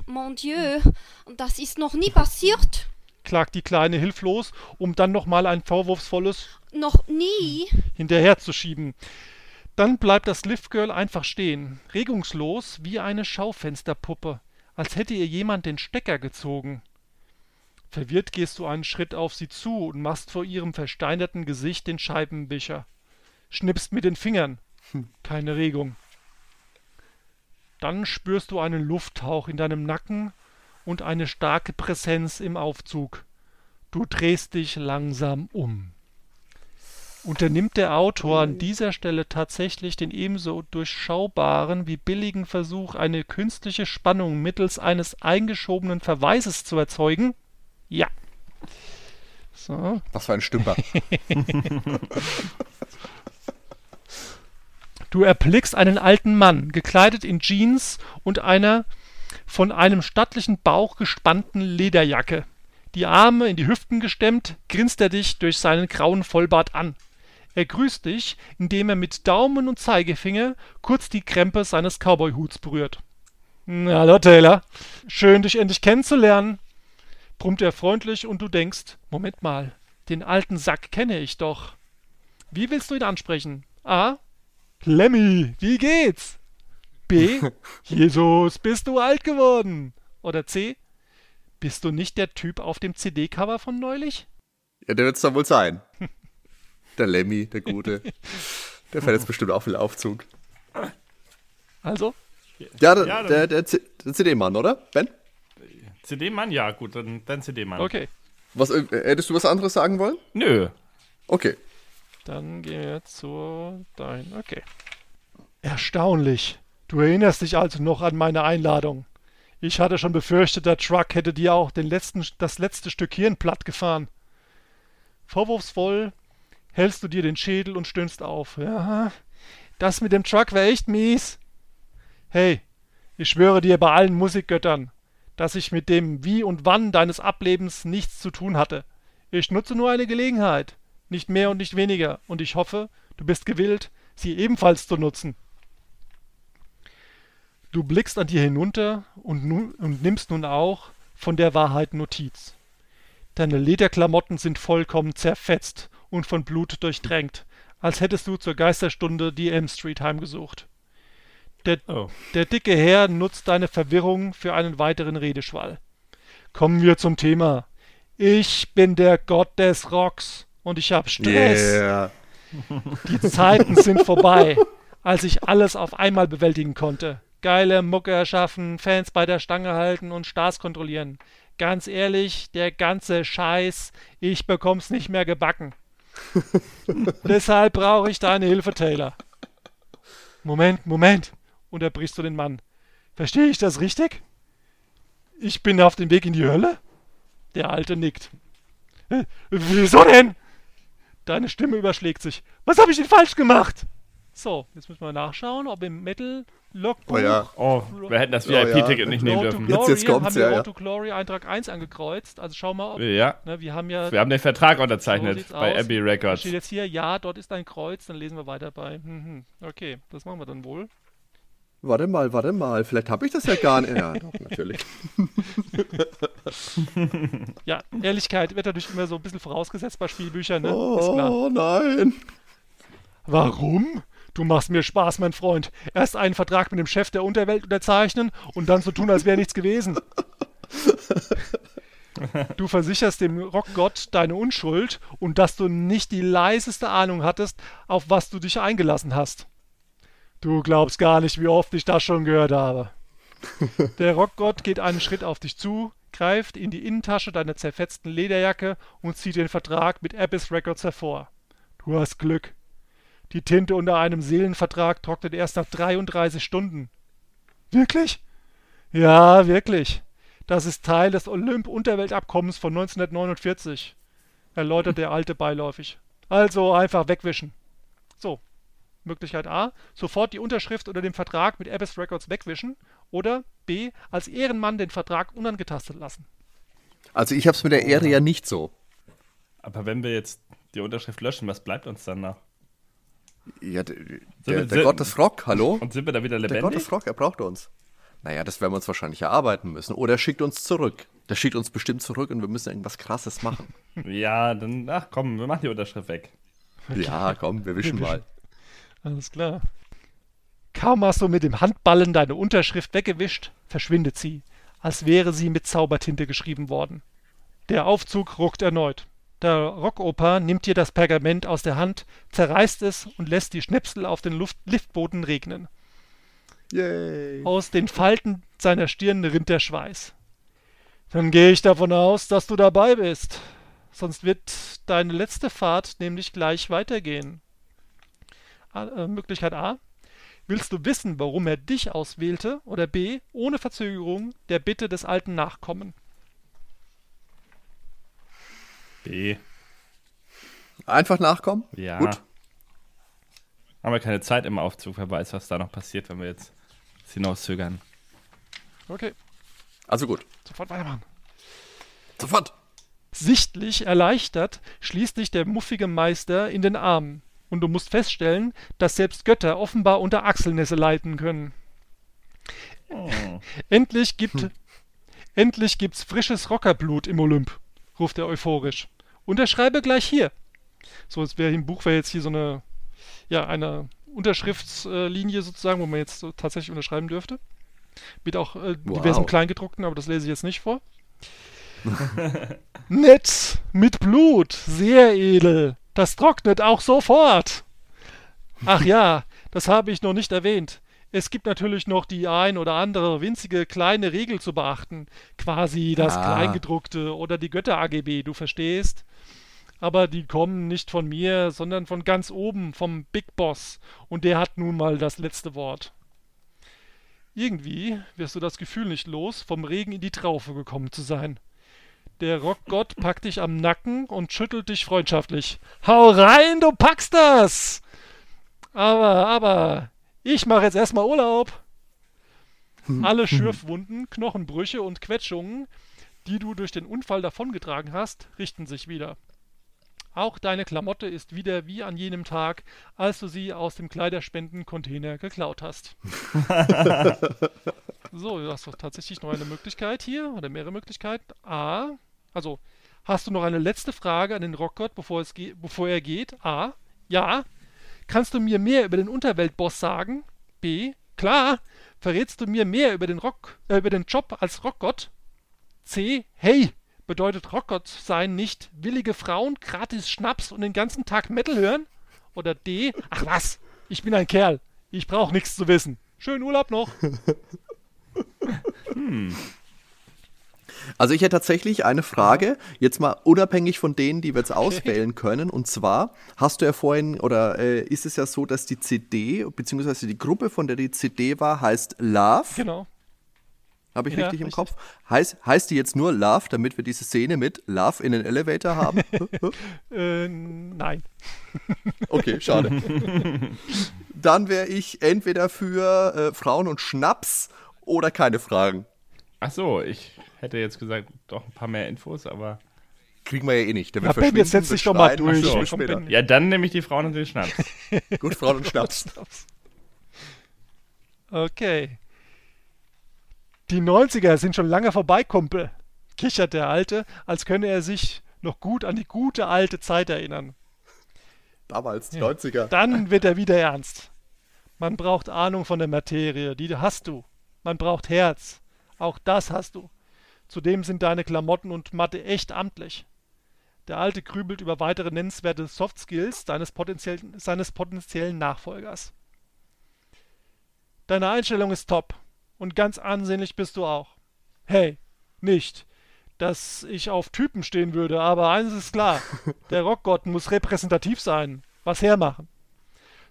Mon Dieu, das ist noch nie passiert. Klagt die Kleine hilflos, um dann nochmal ein vorwurfsvolles Noch nie. hinterherzuschieben. Dann bleibt das Liftgirl einfach stehen, regungslos wie eine Schaufensterpuppe, als hätte ihr jemand den Stecker gezogen. Verwirrt gehst du einen Schritt auf sie zu und machst vor ihrem versteinerten Gesicht den Scheibenwischer. Schnippst mit den Fingern. Keine Regung. Dann spürst du einen Lufthauch in deinem Nacken und eine starke Präsenz im Aufzug. Du drehst dich langsam um. Unternimmt der Autor an dieser Stelle tatsächlich den ebenso durchschaubaren wie billigen Versuch, eine künstliche Spannung mittels eines eingeschobenen Verweises zu erzeugen? Ja. So. Was für ein Stümper. Du erblickst einen alten Mann, gekleidet in Jeans und einer von einem stattlichen Bauch gespannten Lederjacke. Die Arme in die Hüften gestemmt, grinst er dich durch seinen grauen Vollbart an. Er grüßt dich, indem er mit Daumen und Zeigefinger kurz die Krempe seines Cowboyhuts berührt. Na, hallo Taylor, schön dich endlich kennenzulernen, brummt er freundlich und du denkst, Moment mal, den alten Sack kenne ich doch. Wie willst du ihn ansprechen? A. Lemmy, wie geht's? B. Jesus, bist du alt geworden? Oder C. Bist du nicht der Typ auf dem CD-Cover von neulich? Ja, der wird's dann wohl sein. Der Lemmy, der Gute. Der fährt jetzt bestimmt auf den Aufzug. Also, Ja, der, Ja, der, der, der CD-Mann, oder? Ben? CD-Mann? Ja, gut, dann, dann CD-Mann. okay. Was, äh, hättest du was anderes sagen wollen? Nö. Okay. Dann gehen wir zu dein. Okay. Erstaunlich. Du erinnerst dich also noch an meine Einladung. Ich hatte schon befürchtet, der Truck hätte dir auch den letzten, das letzte Stück Hirn platt gefahren. Vorwurfsvoll hältst du dir den Schädel und stöhnst auf. Ja, das mit dem Truck war echt mies. Hey, ich schwöre dir bei allen Musikgöttern, dass ich mit dem Wie und Wann deines Ablebens nichts zu tun hatte. Ich nutze nur eine Gelegenheit, nicht mehr und nicht weniger, und ich hoffe, du bist gewillt, sie ebenfalls zu nutzen. Du blickst an dir hinunter und, nu und nimmst nun auch von der Wahrheit Notiz. Deine Lederklamotten sind vollkommen zerfetzt und von Blut durchdrängt, als hättest du zur Geisterstunde die Elm Street heimgesucht. Der, Oh. der dicke Herr nutzt deine Verwirrung für einen weiteren Redeschwall. Kommen wir zum Thema. Ich bin der Gott des Rocks und ich hab Stress. Yeah. Die Zeiten sind vorbei, als ich alles auf einmal bewältigen konnte. Geile Mucke erschaffen, Fans bei der Stange halten und Stars kontrollieren. Ganz ehrlich, der ganze Scheiß, ich bekomm's nicht mehr gebacken. Deshalb brauche ich deine Hilfe, Taylor. Moment, Moment, unterbrichst du den Mann. Verstehe ich das richtig? Ich bin auf dem Weg in die Hölle? Der Alte nickt. Wieso denn? Deine Stimme überschlägt sich. Was habe ich denn falsch gemacht? So, jetzt müssen wir nachschauen, ob im Metal Logbuch Oh ja. Oh, wir hätten das Oh, ja. VIP-Ticket nicht nehmen Road dürfen. Jetzt- jetzt kommt's, haben wir ja, ja. To Glory Eintrag 1 angekreuzt. Also schau mal, ob, Ja, ne, wir haben ja wir haben den Vertrag So unterzeichnet sieht's bei aus. Abbey Da Records. steht jetzt hier, ja, dort ist ein Kreuz, dann lesen wir weiter bei. Hm, hm. Okay, das machen wir dann wohl. Warte mal, warte mal. Vielleicht habe ich das ja gar nicht. Ja, doch, natürlich. Ja, Ehrlichkeit wird natürlich immer so ein bisschen vorausgesetzt bei Spielbüchern, ne? Ist klar. Oh nein. Warum? Du machst mir Spaß, mein Freund. Erst einen Vertrag mit dem Chef der Unterwelt unterzeichnen und dann so tun, als wäre nichts gewesen. Du versicherst dem Rockgott deine Unschuld und dass du nicht die leiseste Ahnung hattest, auf was du dich eingelassen hast. Du glaubst gar nicht, wie oft ich das schon gehört habe. Der Rockgott geht einen Schritt auf dich zu, greift in die Innentasche deiner zerfetzten Lederjacke und zieht den Vertrag mit Abyss Records hervor. Du hast Glück. Die Tinte unter einem Seelenvertrag trocknet erst nach 33 Stunden. Wirklich? Ja, wirklich. Das ist Teil des Olymp-Unterweltabkommens von 1949, erläutert der Alte beiläufig. Also einfach wegwischen. So, Möglichkeit A, sofort die Unterschrift unter dem Vertrag mit Abyss Records wegwischen oder B, als Ehrenmann den Vertrag unangetastet lassen. Also ich habe es mit der Ehre ja nicht so. Aber wenn wir jetzt die Unterschrift löschen, was bleibt uns dann noch? Ja, der, der, der Gott des Rock, hallo? Und sind wir da wieder Der Gott lebendig? des Rock, er braucht uns. Naja, das werden wir uns wahrscheinlich erarbeiten müssen. Oder er schickt uns zurück. Der schickt uns bestimmt zurück und wir müssen irgendwas Krasses machen. Ja, dann, ach komm, wir machen die Unterschrift weg. Ja, komm, wir wischen mal. Alles klar. Kaum hast du mit dem Handballen deine Unterschrift weggewischt, verschwindet sie, als wäre sie mit Zaubertinte geschrieben worden. Der Aufzug ruckt erneut. Der Rockoper nimmt dir das Pergament aus der Hand, zerreißt es und lässt die Schnipsel auf den Luft Liftboden regnen. Yay. Aus den Falten seiner Stirn rinnt der Schweiß. Dann gehe ich davon aus, dass du dabei bist. Sonst wird deine letzte Fahrt nämlich gleich weitergehen. Äh, Möglichkeit A. Willst du wissen, warum er dich auswählte? Oder B. Ohne Verzögerung der Bitte des Alten nachkommen. B. Einfach nachkommen? Ja. Gut. Haben wir keine Zeit im Aufzug, wer weiß, was da noch passiert, wenn wir jetzt hinauszögern. Okay, Also gut. sofort weitermachen. Sofort. Sichtlich erleichtert schließt dich der muffige Meister in den Arm. Und du musst feststellen, dass selbst Götter offenbar unter Achselnässe leiden können. Oh. Endlich gibt endlich gibt's frisches Rockerblut im Olymp, ruft er euphorisch. Unterschreibe gleich hier. So, es wäre im Buch wäre jetzt hier so eine ja, eine Unterschriftslinie sozusagen, wo man jetzt so tatsächlich unterschreiben dürfte. Mit auch äh, Wow. diversen Kleingedruckten, aber das lese ich jetzt nicht vor. Nett, mit Blut, sehr edel. Das trocknet auch sofort. Ach ja, das habe ich noch nicht erwähnt. Es gibt natürlich noch die ein oder andere winzige kleine Regel zu beachten. Quasi das Ah. Kleingedruckte oder die Götter-AGB, du verstehst? Aber die kommen nicht von mir, sondern von ganz oben, vom Big Boss. Und der hat nun mal das letzte Wort. Irgendwie wirst du das Gefühl nicht los, vom Regen in die Traufe gekommen zu sein. Der Rockgott packt dich am Nacken und schüttelt dich freundschaftlich. Hau rein, du packst das! Aber, aber, ich mache jetzt erstmal Urlaub. Alle Schürfwunden, Knochenbrüche und Quetschungen, die du durch den Unfall davongetragen hast, richten sich wieder. Auch deine Klamotte ist wieder wie an jenem Tag, als du sie aus dem Kleiderspendencontainer geklaut hast. so, du hast doch tatsächlich noch eine Möglichkeit hier, oder mehrere Möglichkeiten. A, also, hast du noch eine letzte Frage an den Rockgott, bevor, es bevor er geht? A, ja. Kannst du mir mehr über den Unterweltboss sagen? B, klar. Verrätst du mir mehr über den Rock, äh, über den Job als Rockgott? C, hey, bedeutet Rockgott sein nicht willige Frauen, gratis Schnaps und den ganzen Tag Metal hören? Oder D, ach was, ich bin ein Kerl. Ich brauche nichts zu wissen. Schönen Urlaub noch. Also ich hätte tatsächlich eine Frage, jetzt mal unabhängig von denen, die wir jetzt auswählen können. Und zwar hast du ja vorhin, oder äh, ist es ja so, dass die CD, beziehungsweise die Gruppe, von der die CD war, heißt Love. Genau. Habe ich Ja, richtig im richtig. Kopf? Heißt, heißt die jetzt nur Love, damit wir diese Szene mit Love in den Elevator haben? Äh, nein. Okay, schade. Dann wäre ich entweder für äh, Frauen und Schnaps oder keine Fragen. Ach so, ich hätte jetzt gesagt, doch ein paar mehr Infos, aber. Kriegen wir ja eh nicht. Der Ja, wird Ben, jetzt setz dich doch mal durch. So, Komm, später. Ja, dann nehme ich die Frauen und den Schnaps. Gut, Frauen und Schnaps. Okay. Die 90er sind schon lange vorbei, Kumpel, kichert der Alte, als könne er sich noch gut an die gute alte Zeit erinnern. Damals, die 90er. Dann wird er wieder ernst. Man braucht Ahnung von der Materie, die hast du. Man braucht Herz. Auch das hast du. Zudem sind deine Klamotten und Matte echt amtlich. Der Alte grübelt über weitere nennenswerte Soft Skills seines potenziellen, seines potenziellen Nachfolgers. Deine Einstellung ist top. Und ganz ansehnlich bist du auch. Hey, nicht, dass ich auf Typen stehen würde, aber eines ist klar. Der Rockgott muss repräsentativ sein. Was hermachen.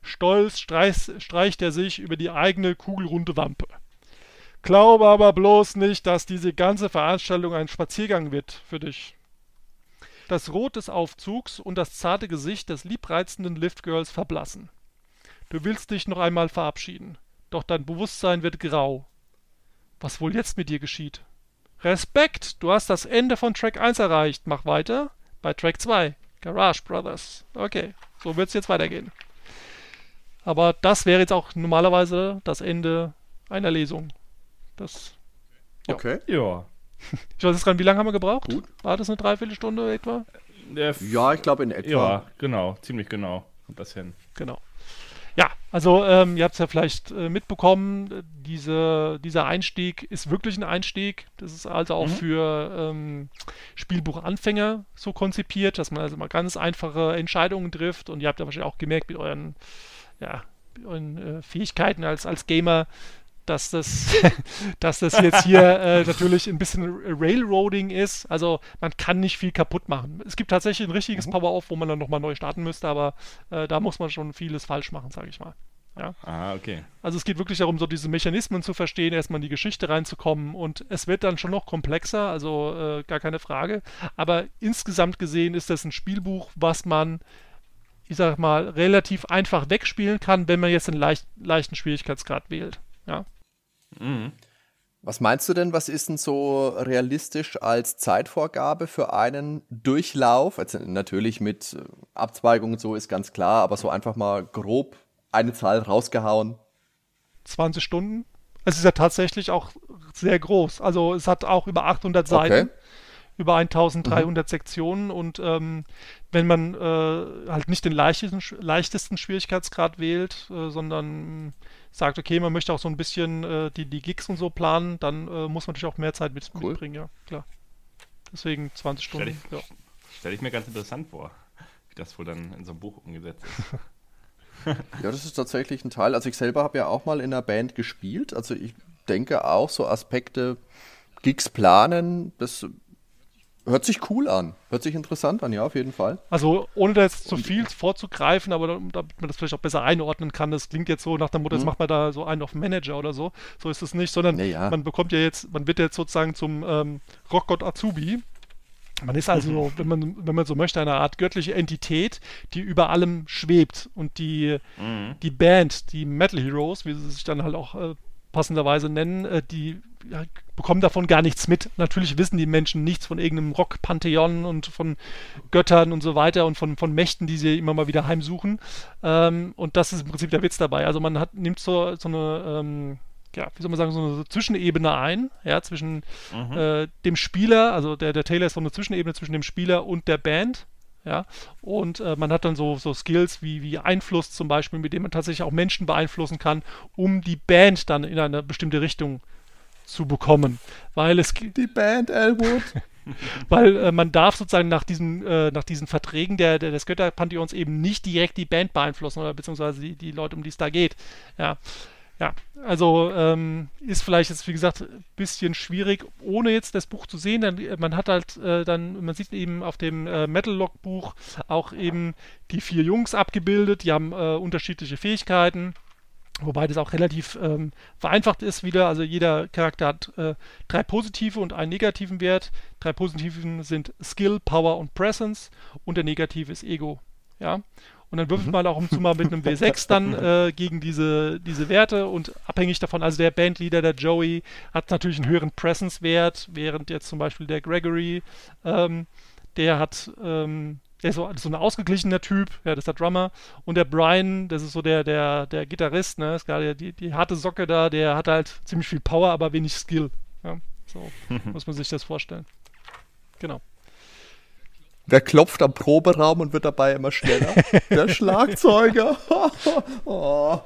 Stolz streich, streicht er sich über die eigene kugelrunde Wampe. Glaube aber bloß nicht, dass diese ganze Veranstaltung ein Spaziergang wird für dich. Das Rot des Aufzugs und das zarte Gesicht des liebreizenden Liftgirls verblassen. Du willst dich noch einmal verabschieden, doch dein Bewusstsein wird grau. Was wohl jetzt mit dir geschieht? Respekt, du hast das Ende von Track 1 erreicht. Mach weiter bei Track 2. Garage Brothers. Okay, so wird es jetzt weitergehen. Aber das wäre jetzt auch normalerweise das Ende einer Lesung. Das, Ja. Okay. Ja. ich weiß jetzt gar nicht, wie lange haben wir gebraucht? Gut. War das eine Dreiviertelstunde etwa? F- Ja, ich glaube in etwa. ja, genau, ziemlich genau. Kommt das hin. Genau. Ja, also ähm, ihr habt es ja vielleicht äh, mitbekommen, äh, diese, dieser Einstieg ist wirklich ein Einstieg. Das ist also auch für ähm, Spielbuchanfänger so konzipiert, dass man also mal ganz einfache Entscheidungen trifft. Und ihr habt ja wahrscheinlich auch gemerkt mit euren, ja, mit euren äh, Fähigkeiten als, als Gamer, dass das, dass das jetzt hier äh, natürlich ein bisschen Railroading ist. Also man kann nicht viel kaputt machen. Es gibt tatsächlich ein richtiges Power-Off, wo man dann nochmal neu starten müsste, aber äh, da muss man schon vieles falsch machen, sage ich mal. Ah, okay. Also es geht wirklich darum, so diese Mechanismen zu verstehen, erstmal in die Geschichte reinzukommen und es wird dann schon noch komplexer, also äh, gar keine Frage. Aber insgesamt gesehen ist das ein Spielbuch, was man, ich sag mal, relativ einfach wegspielen kann, wenn man jetzt einen leicht, leichten Schwierigkeitsgrad wählt. Ja. Mhm. Was meinst du denn, was ist denn so realistisch als Zeitvorgabe für einen Durchlauf? Also natürlich mit äh, Abzweigungen und so ist ganz klar, aber so einfach mal grob eine Zahl rausgehauen. 20 Stunden. Es ist ja tatsächlich auch sehr groß. Also es hat auch über 800 Seiten, über 1300 Sektionen und ähm, wenn man äh, halt nicht den leichtesten, leichtesten Schwierigkeitsgrad wählt, äh, sondern sagt, okay, man möchte auch so ein bisschen äh, die, die Gigs und so planen, dann äh, muss man natürlich auch mehr Zeit mit, Cool. mitbringen, ja, klar. Deswegen 20 Stell Stunden. ich, Ja. stell ich mir ganz interessant vor, wie das wohl dann in so einem Buch umgesetzt ist. Ja, das ist tatsächlich ein Teil. Also ich selber habe ja auch mal in einer Band gespielt. Also ich denke auch so Aspekte, Gigs planen, das hört sich cool an. Hört sich interessant an, ja, auf jeden Fall. Also ohne da jetzt zu viel vorzugreifen, aber da- damit man das vielleicht auch besser einordnen kann, das klingt jetzt so nach der Motto, jetzt macht man da so einen auf Manager oder so. So ist es nicht, sondern Ja, ja. man bekommt ja jetzt, man wird jetzt sozusagen zum ähm, Rockgott Azubi. Man ist also, wenn man, wenn man so möchte, eine Art göttliche Entität, die über allem schwebt. Und die, Mhm. die Band, die Metal Heroes, wie sie sich dann halt auch äh, passenderweise nennen, äh, die ja, bekommen davon gar nichts mit. Natürlich wissen die Menschen nichts von irgendeinem Rock-Pantheon und von Göttern und so weiter und von, von Mächten, die sie immer mal wieder heimsuchen. Ähm, und das ist im Prinzip der Witz dabei. Also man hat, nimmt so, so eine, ähm, ja, wie soll man sagen, so eine Zwischenebene ein, ja, zwischen äh, dem Spieler, also der, der Taylor ist so eine Zwischenebene zwischen dem Spieler und der Band. Ja, und äh, man hat dann so, so Skills wie, wie Einfluss zum Beispiel, mit dem man tatsächlich auch Menschen beeinflussen kann, um die Band dann in eine bestimmte Richtung zu bekommen. Weil es, gi- Die Band Elwood. Weil äh, man darf sozusagen nach diesen, äh, nach diesen Verträgen der, der, des Götterpantheons eben nicht direkt die Band beeinflussen oder beziehungsweise die, die Leute, um die es da geht. Ja. Ja, also ähm, ist vielleicht jetzt, wie gesagt, ein bisschen schwierig, ohne jetzt das Buch zu sehen. Dann, man hat halt äh, dann, man sieht eben auf dem äh, Metal-Log-Buch auch eben die vier Jungs abgebildet, die haben äh, unterschiedliche Fähigkeiten. Wobei das auch relativ ähm, vereinfacht ist wieder. Also jeder Charakter hat äh, drei positive und einen negativen Wert. Drei positiven sind Skill, Power und Presence und der negative ist Ego. Ja. Und dann würfelt mhm. man auch um zu mal mit einem W6 dann äh, gegen diese, diese Werte und abhängig davon, also der Bandleader, der Joey, hat natürlich einen höheren Presence-Wert, während jetzt zum Beispiel der Gregory, ähm, der hat ähm, der ist so, so ein ausgeglichener Typ, ja, das ist der Drummer. Und der Brian, das ist so der, der, der Gitarrist, ne, ist gerade die, die harte Socke da, der hat halt ziemlich viel Power, aber wenig Skill. Ja, so muss man sich das vorstellen. Genau. Wer klopft am Proberaum und wird dabei immer schneller? der Schlagzeuger. oh.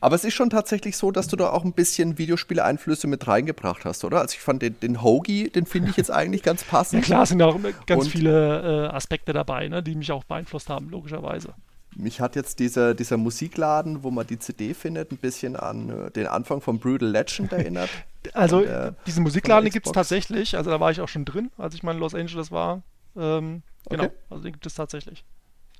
Aber es ist schon tatsächlich so, dass du da auch ein bisschen Videospiele-Einflüsse mit reingebracht hast, oder? Also ich fand den, den Hoagie, den finde ich jetzt eigentlich ganz passend. Ja klar, sind auch ganz Und viele äh, Aspekte dabei, ne, die mich auch beeinflusst haben, logischerweise. Mich hat jetzt dieser, dieser Musikladen, wo man die CD findet, ein bisschen an äh, den Anfang von Brutal Legend erinnert. Also der, diesen Musikladen gibt es tatsächlich, also da war ich auch schon drin, als ich mal in Los Angeles war. Ähm, genau, okay. also den gibt es tatsächlich.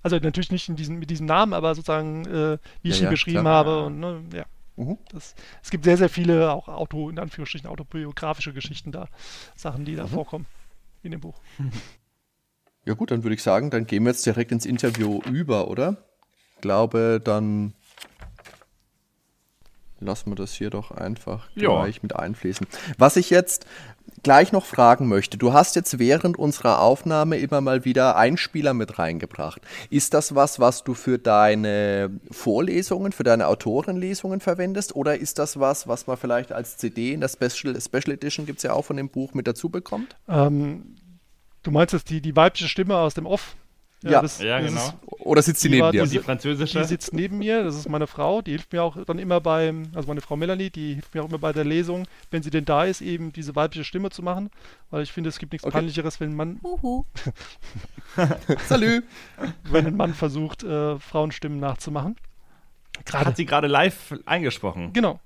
Also natürlich nicht in diesen, mit diesem Namen, aber sozusagen, äh, wie ich ja, ihn ja, beschrieben klar. habe. Und, ne, ja. Mhm. Das, es gibt sehr, sehr viele auch Auto, in Anführungsstrichen, autobiografische Geschichten da, Sachen, die da mhm. vorkommen in dem Buch. Ja gut, dann würde ich sagen, dann gehen wir jetzt direkt ins Interview über, oder? Ich glaube, dann lassen wir das hier doch einfach gleich ja. mit einfließen. Was ich jetzt gleich noch fragen möchte, du hast jetzt während unserer Aufnahme immer mal wieder Einspieler mit reingebracht. Ist das was, was du für deine Vorlesungen, für deine Autorenlesungen verwendest oder ist das was, was man vielleicht als CD in der Special, Special Edition gibt es ja auch von dem Buch mit dazu bekommt? Ähm, du meinst jetzt die, die weibliche Stimme aus dem Off? Ja, das, ja das genau. Ist, oder sitzt die, die neben dir? Die, französische? Die sitzt neben mir, das ist meine Frau, die hilft mir auch dann immer beim, also meine Frau Melanie, die hilft mir auch immer bei der Lesung, wenn sie denn da ist, eben diese weibliche Stimme zu machen, weil ich finde, es gibt nichts okay. peinlicheres, wenn ein Mann... Uhu. Salü! wenn ein Mann versucht, äh, Frauenstimmen nachzumachen. Grade. Hat sie gerade live eingesprochen? Genau.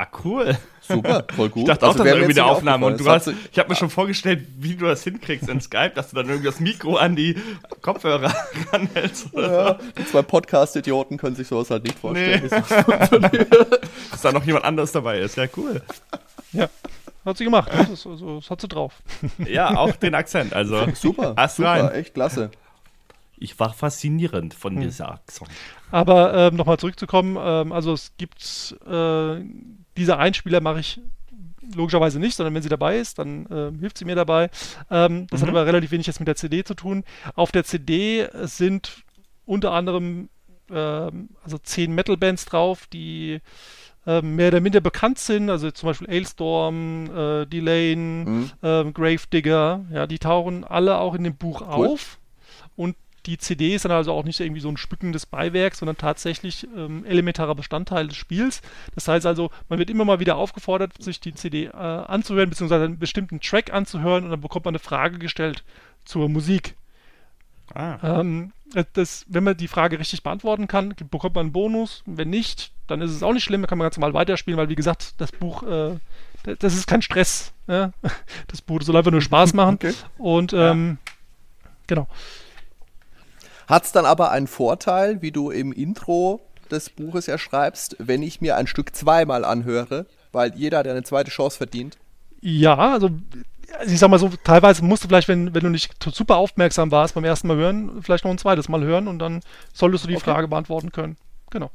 Ah, cool. Super, voll gut. Ich dachte also auch, das war irgendwie eine Aufnahme. Und du hast, ich habe mir schon vorgestellt, wie du das hinkriegst in Skype, dass du dann irgendwie das Mikro an die Kopfhörer ranhältst. Ja, die zwei Podcast-Idioten können sich sowas halt nicht vorstellen. Nee. dass da noch jemand anderes dabei ist. Ja, cool. Ja, hat sie gemacht. Das, ist, also, das hat sie drauf. Ja, auch den Akzent. Also, super, super, rein. echt klasse. Ich war faszinierend von hm. dieser Akzent. Aber ähm, nochmal zurückzukommen, ähm, also es gibt äh, diese Einspieler mache ich logischerweise nicht, sondern wenn sie dabei ist, dann äh, hilft sie mir dabei. Ähm, das mhm. hat aber relativ wenig jetzt mit der CD zu tun. Auf der CD sind unter anderem äh, also zehn Metal-Bands drauf, die äh, mehr oder minder bekannt sind, also zum Beispiel Ailstorm, äh, Delane, mhm. äh, Gravedigger, ja, die tauchen alle auch in dem Buch cool. auf. Und die CD ist dann also auch nicht irgendwie so ein spückendes Beiwerk, sondern tatsächlich ähm, elementarer Bestandteil des Spiels. Das heißt also, man wird immer mal wieder aufgefordert, sich die CD äh, anzuhören, beziehungsweise einen bestimmten Track anzuhören und dann bekommt man eine Frage gestellt zur Musik. Ah. Ähm, das, wenn man die Frage richtig beantworten kann, bekommt man einen Bonus. Wenn nicht, dann ist es auch nicht schlimm, dann kann man ganz normal weiterspielen, weil wie gesagt, das Buch, äh, das ist kein Stress. Ja? Das Buch soll einfach nur Spaß machen. Okay. Und ähm, ja. genau. Hat es dann aber einen Vorteil, wie du im Intro des Buches ja schreibst, wenn ich mir ein Stück zweimal anhöre, weil jeder hat eine zweite Chance verdient? Ja, also ich sag mal so, teilweise musst du vielleicht, wenn, wenn du nicht super aufmerksam warst beim ersten Mal hören, vielleicht noch ein zweites Mal hören und dann solltest du die okay. Frage beantworten können. Genau.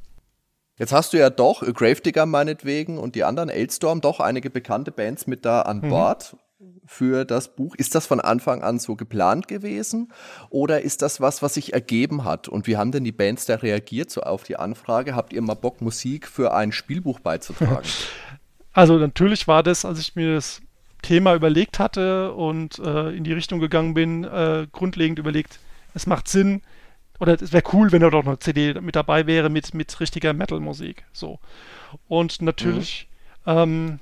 Jetzt hast du ja doch Gravedigger meinetwegen und die anderen, Aidstorm, doch einige bekannte Bands mit da an mhm. Für das Buch. Ist das von Anfang an so geplant gewesen oder ist das was, was sich ergeben hat? Und wie haben denn die Bands da reagiert so auf die Anfrage? Habt ihr mal Bock, Musik für ein Spielbuch beizutragen? Also natürlich war das, als ich mir das Thema überlegt hatte und äh, in die Richtung gegangen bin, äh, grundlegend überlegt, es macht Sinn, oder es wäre cool, wenn da doch eine CD mit dabei wäre mit, mit richtiger Metal-Musik. So. Und natürlich mhm. ähm,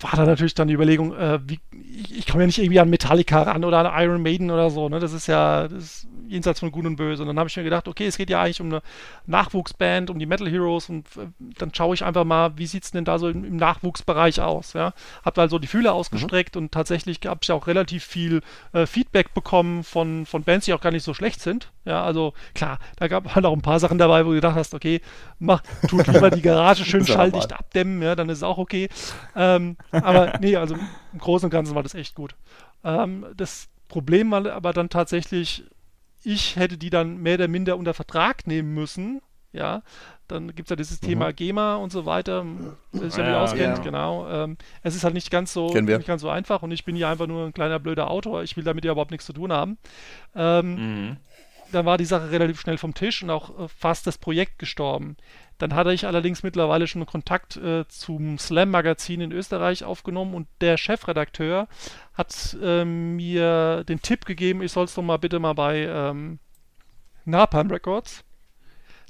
war da natürlich dann die Überlegung, äh, wie, ich, ich komme ja nicht irgendwie an Metallica ran oder an Iron Maiden oder so, ne? Das ist ja das ist jenseits von Gut und Böse. Und dann habe ich mir gedacht, okay, es geht ja eigentlich um eine Nachwuchsband, um die Metal Heroes und äh, dann schaue ich einfach mal, wie sieht es denn da so im, im, Nachwuchsbereich aus, ja. Hab da also die Fühler ausgestreckt mhm. und tatsächlich habe ich auch relativ viel äh, Feedback bekommen von, von Bands, die auch gar nicht so schlecht sind. Ja, also klar, da gab halt auch ein paar Sachen dabei, wo du gedacht hast, okay, mach, tut lieber die Garage schön schalldicht abdämmen, ja, dann ist es auch okay. Ähm, aber nee, also im Großen und Ganzen war das echt gut. Ähm, das Problem war aber dann tatsächlich, ich hätte die dann mehr oder minder unter Vertrag nehmen müssen. Ja, dann gibt es ja dieses mhm. Thema GEMA und so weiter, das sich ja, ja auskennt, ja. genau. Ähm, es ist halt nicht ganz so nicht ganz so einfach und ich bin hier einfach nur ein kleiner blöder Autor, ich will damit ja überhaupt nichts zu tun haben. Ähm, mhm. Dann war die Sache relativ schnell vom Tisch und auch äh, fast das Projekt gestorben. Dann hatte ich allerdings mittlerweile schon Kontakt äh, zum Slam-Magazin in Österreich aufgenommen und der Chefredakteur hat äh, mir den Tipp gegeben, ich soll es doch mal bitte mal bei ähm, Napalm Records,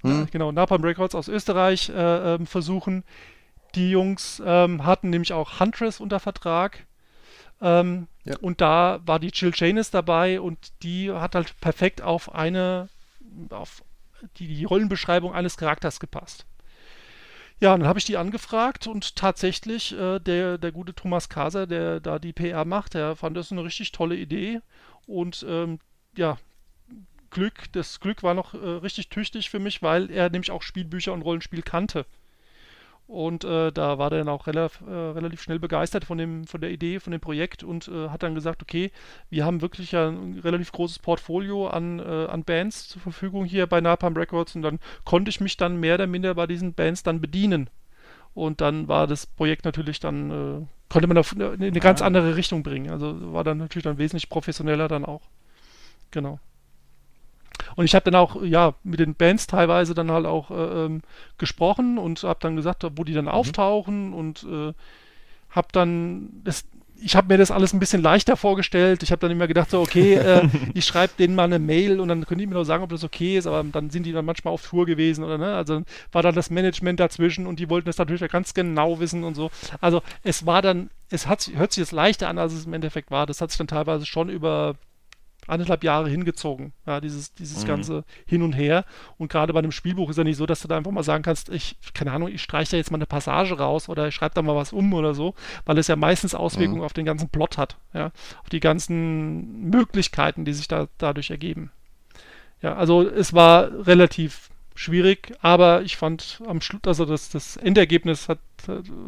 hm. äh, genau, Napalm Records aus Österreich äh, ähm, versuchen. Die Jungs ähm, hatten nämlich auch Huntress unter Vertrag. Ähm, ja. Und da war die Jill Janis dabei und die hat halt perfekt auf eine, auf die, die Rollenbeschreibung eines Charakters gepasst. Ja, dann habe ich die angefragt und tatsächlich äh, der, der gute Thomas Kaser, der da die PR macht, der fand das eine richtig tolle Idee und ähm, ja, Glück, das Glück war noch äh, richtig tüchtig für mich, weil er nämlich auch Spielbücher und Rollenspiel kannte. Und äh, da war er dann auch relativ, äh, relativ schnell begeistert von, dem, von der Idee, von dem Projekt und äh, hat dann gesagt, okay, wir haben wirklich ein relativ großes Portfolio an, äh, an Bands zur Verfügung hier bei Napalm Records und dann konnte ich mich dann mehr oder minder bei diesen Bands dann bedienen. Und dann war das Projekt natürlich dann, äh, konnte man auf eine, eine ganz andere Richtung bringen. Also war dann natürlich dann wesentlich professioneller dann auch. Genau. Und ich habe dann auch, ja, mit den Bands teilweise dann halt auch äh, ähm, gesprochen und habe dann gesagt, wo die dann mhm. auftauchen und äh, habe dann, das, ich habe mir das alles ein bisschen leichter vorgestellt. Ich habe dann immer gedacht, so, okay, äh, ich schreibe denen mal eine Mail und dann können die mir noch sagen, ob das okay ist, aber dann sind die dann manchmal auf Tour gewesen oder ne? Also war dann das Management dazwischen und die wollten das natürlich ganz genau wissen und so. Also es war dann, es hat, hört sich jetzt leichter an, als es im Endeffekt war. Das hat sich dann teilweise schon über anderthalb Jahre hingezogen. Ja, dieses, dieses mhm. ganze Hin und Her. Und gerade bei einem Spielbuch ist ja nicht so, dass du da einfach mal sagen kannst, ich, keine Ahnung, ich streiche da jetzt mal eine Passage raus oder ich schreibe da mal was um oder so, weil es ja meistens Auswirkungen mhm. auf den ganzen Plot hat, ja, auf die ganzen Möglichkeiten, die sich da dadurch ergeben. Ja, also es war relativ schwierig, aber ich fand am Schluss, also das, das Endergebnis hat,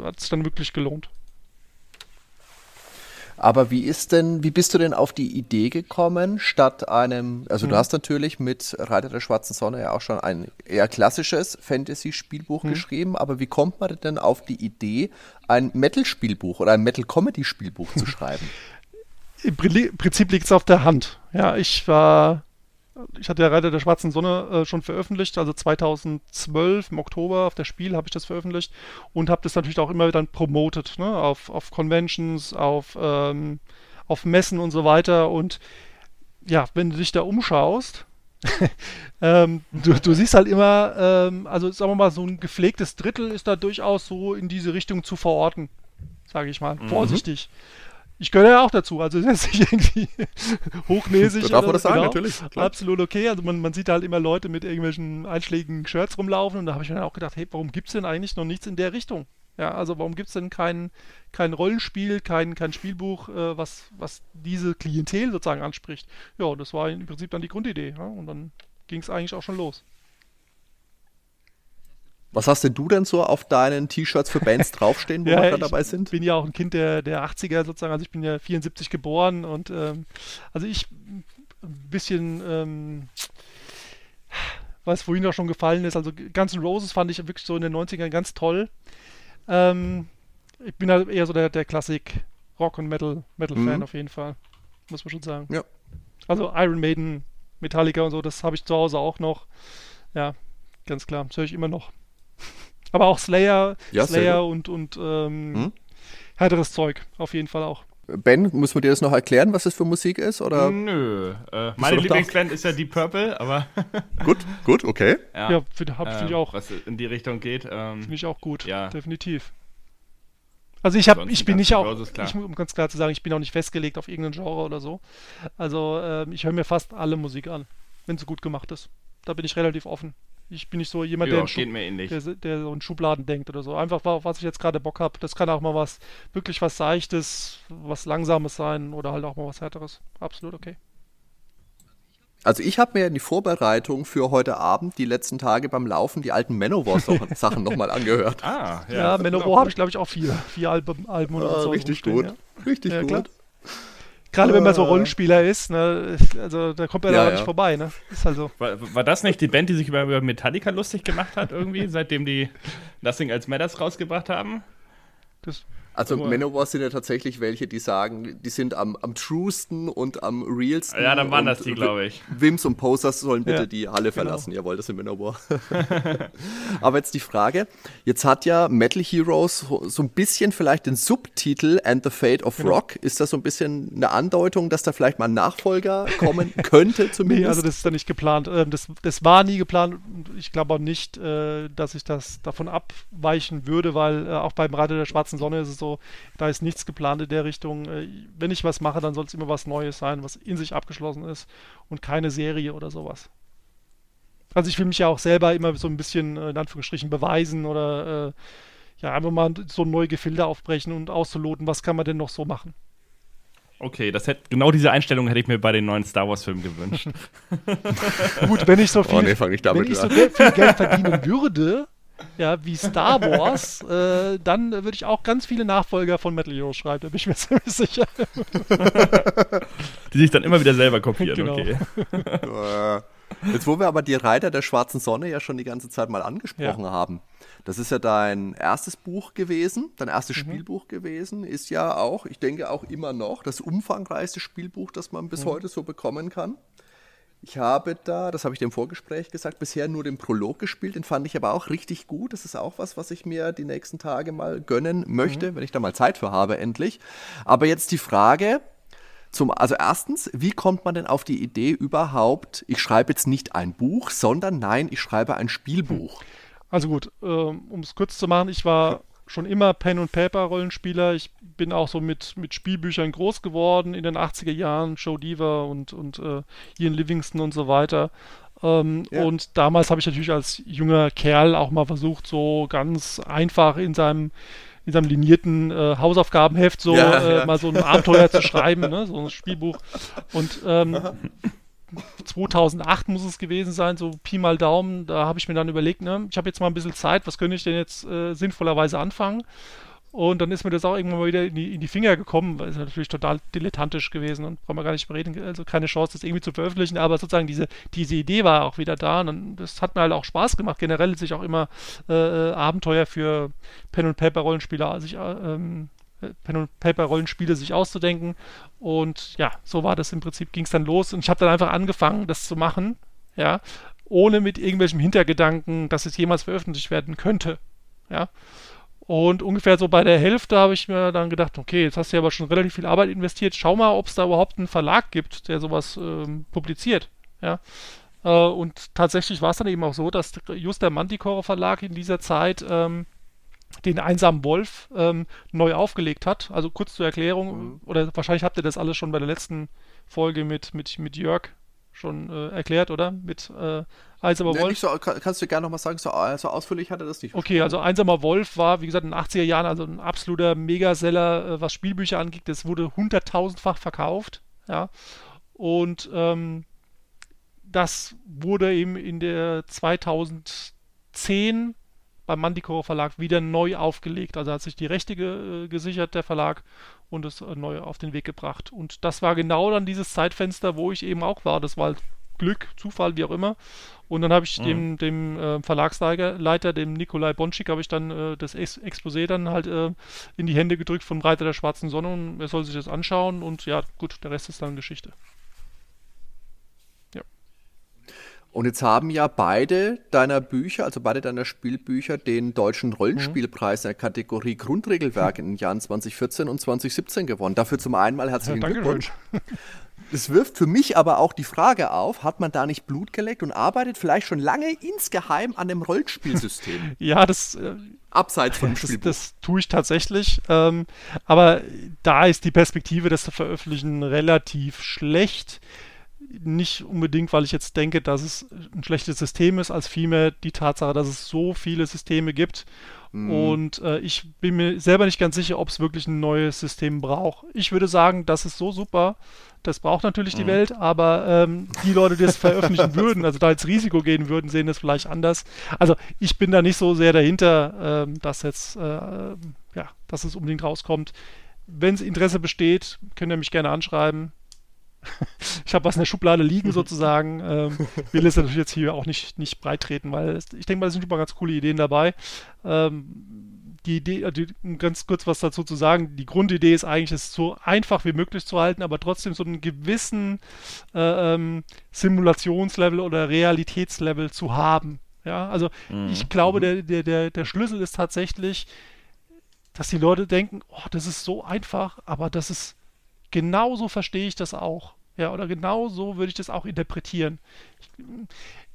hat sich dann wirklich gelohnt. Aber wie ist denn, wie bist du denn auf die Idee gekommen, statt einem, also mhm. du hast natürlich mit Reiter der Schwarzen Sonne ja auch schon ein eher klassisches Fantasy-Spielbuch mhm. geschrieben, aber wie kommt man denn auf die Idee, ein Metal-Spielbuch oder ein Metal-Comedy-Spielbuch zu schreiben? Im Prinzip liegt es auf der Hand. Ja, ich war ich hatte ja Reiter der Schwarzen Sonne äh, schon veröffentlicht, also 2012 im Oktober auf der Spiel habe ich das veröffentlicht und habe das natürlich auch immer wieder promotet, ne, auf, auf Conventions, auf, ähm, auf Messen und so weiter. Und ja, wenn du dich da umschaust, ähm, du, du, siehst halt immer, ähm, also sagen wir mal, so ein gepflegtes Drittel ist da durchaus so in diese Richtung zu verorten, sage ich mal, mhm. vorsichtig. Ich gehöre ja auch dazu, also das ist nicht irgendwie hochnäsig. darf man das sagen, genau. natürlich. Klar. Absolut okay. Also man, man sieht halt immer Leute mit irgendwelchen einschlägigen Shirts rumlaufen und da habe ich mir dann auch gedacht, hey, warum gibt es denn eigentlich noch nichts in der Richtung? Ja, also warum gibt es denn kein, kein Rollenspiel, kein, kein Spielbuch, äh, was, was diese Klientel sozusagen anspricht? Ja, das war im Prinzip dann die Grundidee. Ja? Und dann ging es eigentlich auch schon los. Was hast denn du denn so auf deinen T-Shirts für Bands draufstehen, wo ja, wir dabei sind? Ich bin ja auch ein Kind der, der 80er sozusagen, also ich bin ja 74 geboren und ähm, also ich ein bisschen, ähm, was vorhin auch schon gefallen ist, also Guns N' Roses fand ich wirklich so in den 90ern ganz toll. Ähm, ich bin halt eher so der, der Klassik Rock- und Metal-Fan Metal mhm. auf jeden Fall, muss man schon sagen. Ja. Also Iron Maiden, Metallica und so, das habe ich zu Hause auch noch. Ja, ganz klar, das höre ich immer noch. Aber auch Slayer, ja, Slayer und, und ähm, hm? härteres Zeug, auf jeden Fall auch. Ben, muss man dir das noch erklären, was das für Musik ist? Oder? Nö. Äh, meine Lieblingsband ist ja Deep Purple, aber. gut, gut, okay. Ja, ja finde find ich ähm, auch. Was in die Richtung geht. Ähm, finde ich auch gut, ja. definitiv. Also ich habe, ich bin nicht auch, ich, um ganz klar zu sagen, ich bin auch nicht festgelegt auf irgendeinen Genre oder so. Also äh, ich höre mir fast alle Musik an, wenn sie gut gemacht ist. Da bin ich relativ offen. Ich bin nicht so jemand, ja, der, der, der, so in Schubladen denkt oder so. Einfach, was ich jetzt gerade Bock habe. Das kann auch mal was, wirklich was Seichtes, was Langsames sein oder halt auch mal was Härteres. Absolut okay. Also ich habe mir in die Vorbereitung für heute Abend die letzten Tage beim Laufen die alten Manowar-Sachen nochmal angehört. Ah, ja. Ja, Manowar habe ich glaube ich auch vier, vier Alben, Alben oder ah, so. Richtig gut, ja. richtig ja, gut. Klar. Gerade wenn man so ah. Rollenspieler ist, ne, also da kommt man ja, da nicht vorbei, ne? Ist halt so. War, war, das nicht die Band, die sich über, über Metallica lustig gemacht hat irgendwie, seitdem die Nothing als Matters rausgebracht haben? Das also oh. Manowar sind ja tatsächlich welche, die sagen, die sind am, am truesten und am realsten. Ja, dann waren das die, glaube ich. Wims und Posers sollen bitte ja, die Halle genau. verlassen. Jawohl, das sind Manowar. Aber jetzt die Frage, jetzt hat ja Metal Heroes so ein bisschen vielleicht den Subtitel And the Fate of genau. Rock. Ist das so ein bisschen eine Andeutung, dass da vielleicht mal ein Nachfolger kommen könnte zumindest? Nee, also das ist da nicht geplant. Ähm, das, das war nie geplant. Ich glaube auch nicht, äh, dass ich das davon abweichen würde, weil äh, auch beim Reiter der schwarzen Sonne ist es so, da ist nichts geplant in der Richtung. Äh, wenn ich was mache, dann soll es immer was Neues sein, was in sich abgeschlossen ist und keine Serie oder sowas. Also ich will mich ja auch selber immer so ein bisschen äh, in Anführungsstrichen beweisen oder äh, ja, einfach mal so neue Gefilde aufbrechen und auszuloten, was kann man denn noch so machen. Okay, das hätte, genau diese Einstellung hätte ich mir bei den neuen Star Wars-Filmen gewünscht. Gut, wenn ich so viel, oh, nee, ich wenn ich so viel Geld verdienen würde, ja, wie Star Wars, äh, dann würde ich auch ganz viele Nachfolger von Metal Hero schreiben, da bin ich mir ziemlich sicher. Die sich dann immer wieder selber kopieren, genau. okay. Jetzt, wo wir aber die Reiter der schwarzen Sonne ja schon die ganze Zeit mal angesprochen ja. haben. Das ist ja dein erstes Buch gewesen, dein erstes mhm. Spielbuch gewesen, ist ja auch, ich denke auch immer noch, das umfangreichste Spielbuch, das man bis mhm. heute so bekommen kann. Ich habe da, das habe ich dir im Vorgespräch gesagt, bisher nur den Prolog gespielt. Den fand ich aber auch richtig gut. Das ist auch was, was ich mir die nächsten Tage mal gönnen möchte, mhm. wenn ich da mal Zeit für habe, endlich. Aber jetzt die Frage. Zum, also erstens, wie kommt man denn auf die Idee überhaupt, ich schreibe jetzt nicht ein Buch, sondern nein, ich schreibe ein Spielbuch? Also gut, ähm, um es kurz zu machen, ich war schon immer Pen- und Paper-Rollenspieler. Ich bin auch so mit, mit Spielbüchern groß geworden in den 80er Jahren, Joe Diva und, und äh, Ian Livingston und so weiter. Ähm, ja. Und damals habe ich natürlich als junger Kerl auch mal versucht, so ganz einfach in seinem in seinem linierten äh, Hausaufgabenheft so ja, äh, ja. mal so ein Abenteuer zu schreiben, ne? so ein Spielbuch. Und ähm, 2008 muss es gewesen sein, so Pi mal Daumen. Da habe ich mir dann überlegt, ne, ich habe jetzt mal ein bisschen Zeit, was könnte ich denn jetzt äh, sinnvollerweise anfangen? Und dann ist mir das auch irgendwann mal wieder in die, in die Finger gekommen, weil es natürlich total dilettantisch gewesen und brauchen wir gar nicht reden, also keine Chance, das irgendwie zu veröffentlichen, aber sozusagen diese, diese Idee war auch wieder da und das hat mir halt auch Spaß gemacht, generell sich auch immer äh, äh Abenteuer für Pen- und Paper-Rollenspieler sich äh, ähm, Pen- und Paper-Rollenspiele sich auszudenken. Und ja, so war das im Prinzip, ging es dann los. Und ich habe dann einfach angefangen, das zu machen, ja, ohne mit irgendwelchem Hintergedanken, dass es jemals veröffentlicht werden könnte. Ja. Und ungefähr so bei der Hälfte habe ich mir dann gedacht, okay, jetzt hast du ja aber schon relativ viel Arbeit investiert, schau mal, ob es da überhaupt einen Verlag gibt, der sowas ähm, publiziert. Ja. Äh, und tatsächlich war es dann eben auch so, dass just der Manticore Verlag in dieser Zeit ähm, den einsamen Wolf ähm, neu aufgelegt hat. Also kurz zur Erklärung, mhm. oder wahrscheinlich habt ihr das alles schon bei der letzten Folge mit, mit, mit Jörg schon äh, erklärt, oder? Mit äh, Einsamer nee, Wolf. So, kannst du gerne noch mal sagen, so, so, ausführlich hat er das nicht. Okay, also Einsamer Wolf war, wie gesagt, in den 80er Jahren also ein absoluter Megaseller, äh, was Spielbücher angeht. Das wurde hunderttausendfach verkauft, ja. Und ähm, das wurde eben in der 2010 beim Manticore Verlag wieder neu aufgelegt. Also hat sich die Rechte ge äh, gesichert, der Verlag, und es äh, neu auf den Weg gebracht. Und das war genau dann dieses Zeitfenster, wo ich eben auch war. Das war halt Glück, Zufall, wie auch immer. Und dann habe ich mhm. dem, dem äh, Verlagsleiter, dem Nikolai Bonschik, habe ich dann äh, das Ex Exposé dann halt äh, in die Hände gedrückt vom Reiter der Schwarzen Sonne und er soll sich das anschauen und ja, gut, der Rest ist dann Geschichte. Und jetzt haben ja beide deiner Bücher, also beide deiner Spielbücher, den deutschen Rollenspielpreis in der Kategorie Grundregelwerk in den Jahren 2014 und 2017 gewonnen. Dafür zum einen mal herzlichen ja, Glückwunsch. Es wirft für mich aber auch die Frage auf, hat man da nicht Blut geleckt und arbeitet vielleicht schon lange insgeheim an dem Rollspielsystem? ja, das. Äh, Abseits von das, Spielbuch. das tue ich tatsächlich. Ähm, aber da ist die Perspektive, das zu veröffentlichen, relativ schlecht. Nicht unbedingt, weil ich jetzt denke, dass es ein schlechtes System ist, als vielmehr die Tatsache, dass es so viele Systeme gibt Mhm. Und äh, ich bin mir selber nicht ganz sicher, ob es wirklich ein neues System braucht. Ich würde sagen, das ist so super. Das braucht natürlich die mhm. Welt, aber ähm, die Leute, die es veröffentlichen würden, also da ins Risiko gehen würden, sehen das vielleicht anders. Also ich bin da nicht so sehr dahinter, ähm, dass jetzt, äh, ja, dass es unbedingt rauskommt. Wenn Interesse besteht, könnt ihr mich gerne anschreiben. ich habe was in der Schublade liegen sozusagen. Ähm, will es natürlich jetzt hier auch nicht, nicht breit treten, weil es, ich denke mal, es sind super ganz coole Ideen dabei. Ähm, die Idee, äh, die, ganz kurz was dazu zu sagen, die Grundidee ist eigentlich, es so einfach wie möglich zu halten, aber trotzdem so einen gewissen äh, ähm, Simulationslevel oder Realitätslevel zu haben. Ja, also mhm. ich glaube, mhm. der, der, der, der Schlüssel ist tatsächlich, dass die Leute denken, oh, das ist so einfach, aber das ist genauso verstehe ich das auch. Ja, oder genau so würde ich das auch interpretieren. Ich,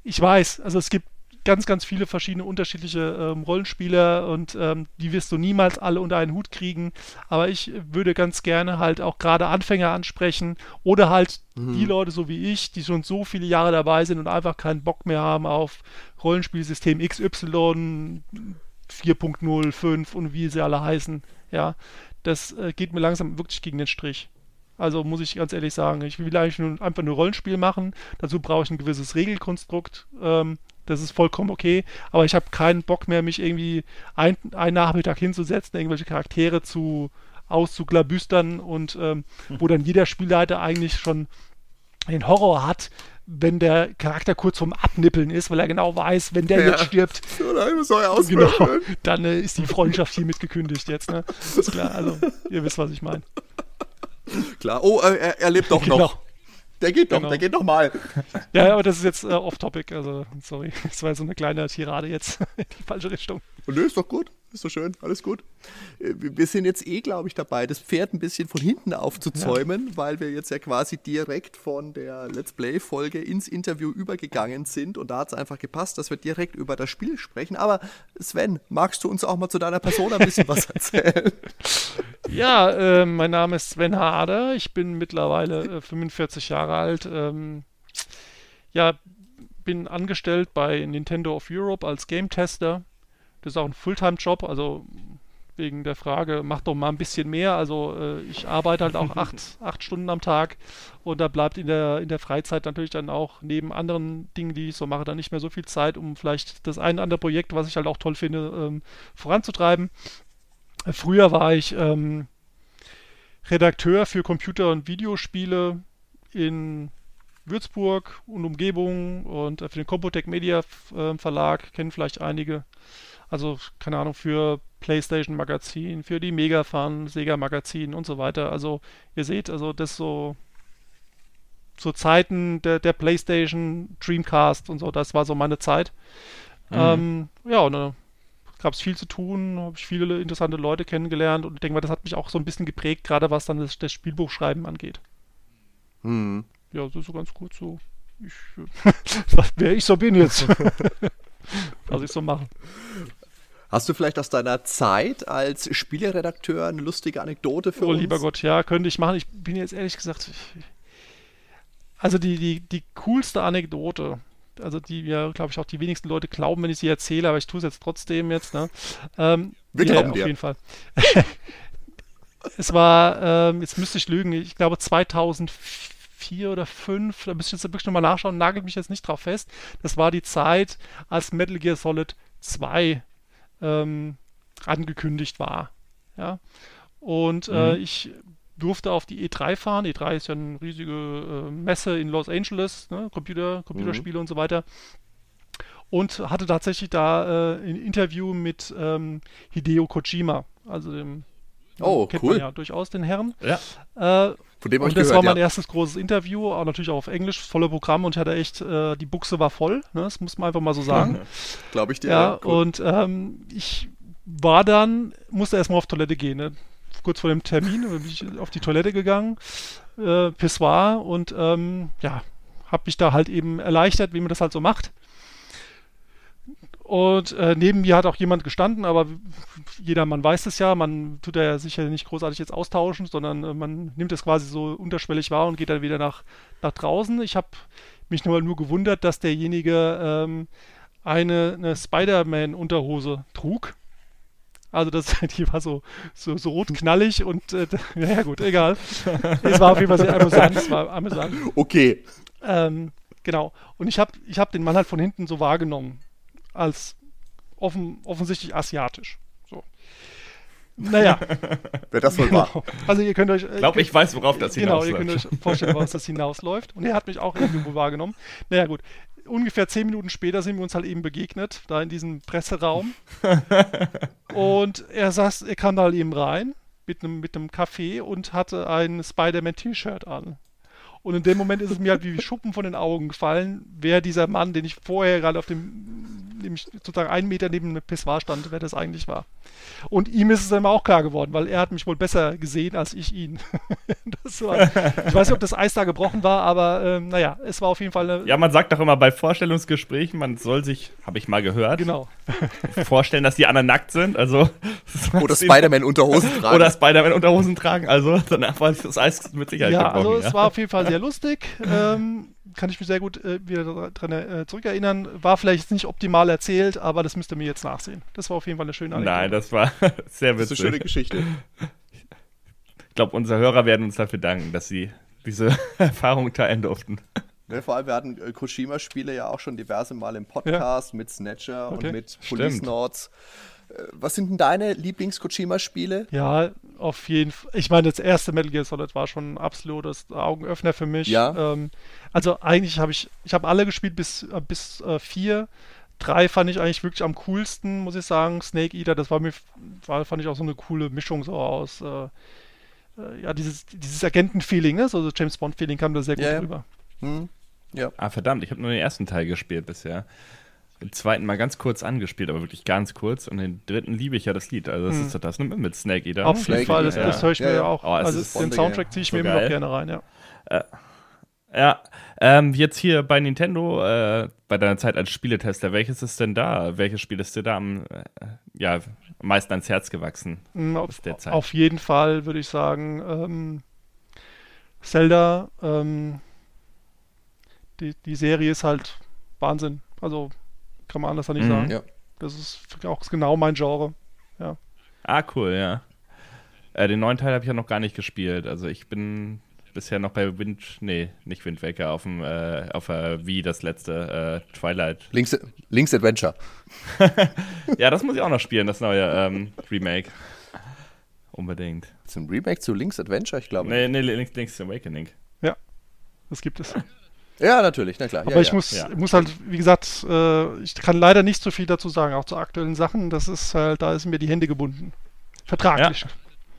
ich weiß, also es gibt ganz, ganz viele verschiedene unterschiedliche ähm, Rollenspieler und ähm, die wirst du niemals alle unter einen Hut kriegen. Aber ich würde ganz gerne halt auch gerade Anfänger ansprechen oder halt mhm. die Leute so wie ich, die schon so viele Jahre dabei sind und einfach keinen Bock mehr haben auf Rollenspielsystem XY 4.05 und wie sie alle heißen. Ja, das äh, geht mir langsam wirklich gegen den Strich. Also muss ich ganz ehrlich sagen, ich will eigentlich nur, einfach nur Rollenspiel machen. Dazu brauche ich ein gewisses Regelkonstrukt. Ähm, das ist vollkommen okay. Aber ich habe keinen Bock mehr, mich irgendwie ein, einen Nachmittag hinzusetzen, irgendwelche Charaktere zu auszuglabüstern und ähm, hm. wo dann jeder Spielleiter eigentlich schon den Horror hat, wenn der Charakter kurz vorm Abnippeln ist, weil er genau weiß, wenn der ja. jetzt stirbt, genau, dann äh, ist die Freundschaft hiermit gekündigt jetzt. Ne? Ist klar, also ihr wisst, was ich meine. Klar. Oh, er, er lebt doch genau. noch. Der geht doch, genau. der geht noch mal. Ja, aber das ist jetzt äh, off-topic, also sorry. Das war so eine kleine Tirade jetzt in die falsche Richtung. Und nö, ist doch gut. Ist so schön, alles gut. Äh, wir sind jetzt eh, glaube ich, dabei, das Pferd ein bisschen von hinten aufzuzäumen, ja. weil wir jetzt ja quasi direkt von der Let's Play-Folge ins Interview übergegangen sind und da hat es einfach gepasst, dass wir direkt über das Spiel sprechen. Aber Sven, magst du uns auch mal zu deiner Person ein bisschen was erzählen? Ja, äh, mein Name ist Sven Harder, ich bin mittlerweile äh, 45 Jahre alt. Ähm, ja, bin angestellt bei Nintendo of Europe als Game Tester das ist auch ein Fulltime-Job, also wegen der Frage, mach doch mal ein bisschen mehr. Also äh, ich arbeite halt auch acht, acht Stunden am Tag und da bleibt in der, in der Freizeit natürlich dann auch neben anderen Dingen, die ich so mache, dann nicht mehr so viel Zeit, um vielleicht das ein oder andere Projekt, was ich halt auch toll finde, ähm, voranzutreiben. Äh, früher war ich ähm, Redakteur für Computer- und Videospiele in Würzburg und Umgebung und äh, für den Compotech Media äh, Verlag, kennen vielleicht einige. Also, keine Ahnung, für PlayStation Magazin, für die Megafan, Sega Magazin und so weiter. Also, ihr seht, also das so zu Zeiten der, der PlayStation, Dreamcast und so, das war so meine Zeit. Mhm. Ähm, ja, und da gab es viel zu tun, habe ich viele interessante Leute kennengelernt und ich denke mal, das hat mich auch so ein bisschen geprägt, gerade was dann das, das Spielbuchschreiben angeht. Mhm. Ja, das ist so ganz gut so. Ich, wer ich so bin jetzt. was ich so mache. Hast du vielleicht aus deiner Zeit als Spieleredakteur eine lustige Anekdote für oh, uns? Oh, lieber Gott, ja, könnte ich machen. Ich bin jetzt ehrlich gesagt. Also die, die, die coolste Anekdote, also die mir, glaube ich, auch die wenigsten Leute glauben, wenn ich sie erzähle, aber ich tue es jetzt trotzdem jetzt. Ne? Ähm, Wir glauben ja, dir. Auf jeden Fall. es war, ähm, jetzt müsste ich lügen, ich glaube 2004 oder 2005, da müsste ich jetzt wirklich nochmal nachschauen, nagelt mich jetzt nicht drauf fest. Das war die Zeit, als Metal Gear Solid 2 ähm, angekündigt war. Ja? Und äh, mhm. ich durfte auf die E3 fahren. E3 ist ja eine riesige äh, Messe in Los Angeles, ne? Computer, Computerspiele mhm. und so weiter. Und hatte tatsächlich da äh, ein Interview mit ähm, Hideo Kojima, also dem Oh, kennt cool. man ja durchaus den Herrn. Ja. Äh, Von dem und das gehört, war mein ja. erstes großes Interview, auch natürlich auch auf Englisch, volle Programm und ich hatte echt, äh, die Buchse war voll, ne? das muss man einfach mal so sagen. Glaube ich dir. Ja, ja und ähm, ich war dann, musste erstmal auf Toilette gehen, ne? kurz vor dem Termin bin ich auf die Toilette gegangen äh, Pissoir und ähm, ja, habe mich da halt eben erleichtert, wie man das halt so macht. Und äh, neben mir hat auch jemand gestanden, aber jeder Mann weiß es ja, man tut ja sicher nicht großartig jetzt austauschen, sondern äh, man nimmt es quasi so unterschwellig wahr und geht dann wieder nach, nach draußen. Ich habe mich nur, nur gewundert, dass derjenige ähm, eine, eine Spider-Man-Unterhose trug. Also das, die war so, so, so rot knallig und äh, ja gut, egal. Es war auf jeden Fall sehr amüsant. Es war amüsant. Okay. Ähm, genau. Und ich habe ich hab den Mann halt von hinten so wahrgenommen. Als offen, offensichtlich asiatisch. So. Naja. Wer das wohl genau. war. Also ihr könnt euch. Ich glaube, ich weiß, worauf das Genau, hinausläuft. ihr könnt euch vorstellen, worauf das hinausläuft. Und er hat mich auch irgendwo wahrgenommen. Naja, gut. Ungefähr zehn Minuten später sind wir uns halt eben begegnet, da in diesem Presseraum. und er saß, er kam da halt eben rein mit einem, mit einem Kaffee und hatte ein Spider-Man-T-Shirt an. Und in dem Moment ist es mir halt wie Schuppen von den Augen gefallen, wer dieser Mann, den ich vorher gerade auf dem, nämlich sozusagen einen Meter neben dem Pissoir stand, wer das eigentlich war. Und ihm ist es dann auch klar geworden, weil er hat mich wohl besser gesehen als ich ihn. das war, ich weiß nicht, ob das Eis da gebrochen war, aber ähm, naja, es war auf jeden Fall eine. Ja, man sagt doch immer bei Vorstellungsgesprächen, man soll sich, habe ich mal gehört, Genau. vorstellen, dass die anderen nackt sind. Also Oder Spider-Man Unterhosen tragen. oder Spider-Man Unterhosen tragen. Also danach war das Eis mit Sicherheit Ja, gebrochen. also es war auf jeden Fall sehr lustig. Ähm, kann ich mich sehr gut äh, wieder daran äh, zurückerinnern. War vielleicht nicht optimal erzählt, aber das müsst ihr mir jetzt nachsehen. Das war auf jeden Fall eine schöne Anekdote. Nein, das war sehr das ist eine witzig. schöne Geschichte. Ich glaube, unsere Hörer werden uns dafür danken, dass sie diese Erfahrung teilen durften. Ne, vor allem, wir hatten äh, Koshima-Spiele ja auch schon diverse Mal im Podcast mit Snatcher Okay. und mit Stimmt. Police Nords. Äh, Was sind denn deine Lieblings-Koshima-Spiele? Ja, auf jeden Fall. Ich meine, das erste Metal Gear Solid war schon ein absolutes Augenöffner für mich. Ja. Ähm, also eigentlich habe ich, ich habe alle gespielt bis, äh, bis äh, vier. Drei fand ich eigentlich wirklich am coolsten, muss ich sagen. Snake Eater, das war mir, war, fand ich auch so eine coole Mischung so aus, äh, äh, ja, dieses, dieses Agenten-Feeling, ne? so so James Bond-Feeling kam da sehr gut Ja, ja. rüber. Hm? Ja. Ah, verdammt, ich habe nur den ersten Teil gespielt bisher. Den zweiten mal ganz kurz angespielt, aber wirklich ganz kurz. Und den dritten liebe ich ja das Lied. Also das ist doch das ne, mit Snake Eater. Auf jeden Fall, das, das höre ich ja, mir ja. ja auch. Oh, also ist den Soundtrack ziehe ich so mir immer noch gerne rein, ja. Ja, ähm, jetzt hier bei Nintendo, äh, bei deiner Zeit als Spieletester, welches ist denn da? Welches Spiel ist dir da am, äh, ja, am meisten ans Herz gewachsen? Aus Auf, der Zeit? auf jeden Fall würde ich sagen, ähm, Zelda, ähm, die, die Serie ist halt Wahnsinn. Also kann man anders ja nicht Mhm. sagen. Ja. Das ist auch genau mein Genre. Ah, cool, ja. Äh, den neuen Teil habe ich ja noch gar nicht gespielt. Also ich bin bisher noch bei Wind, nee, nicht Wind Waker, auf dem, äh, auf der Wii das letzte äh, Twilight. Link's, Link's Adventure. Ja, das muss ich auch noch spielen, das neue ähm, Remake. Unbedingt. Ein Remake zu Link's Adventure, ich glaube. Nee, nee, Link's, Link's Awakening. Das gibt es. Ja, natürlich, na klar. Aber ja, ich ja. muss, Ja. muss halt, wie gesagt, äh, ich kann leider nicht so viel dazu sagen, auch zu aktuellen Sachen. Das ist halt, da sind mir die Hände gebunden. Vertraglich.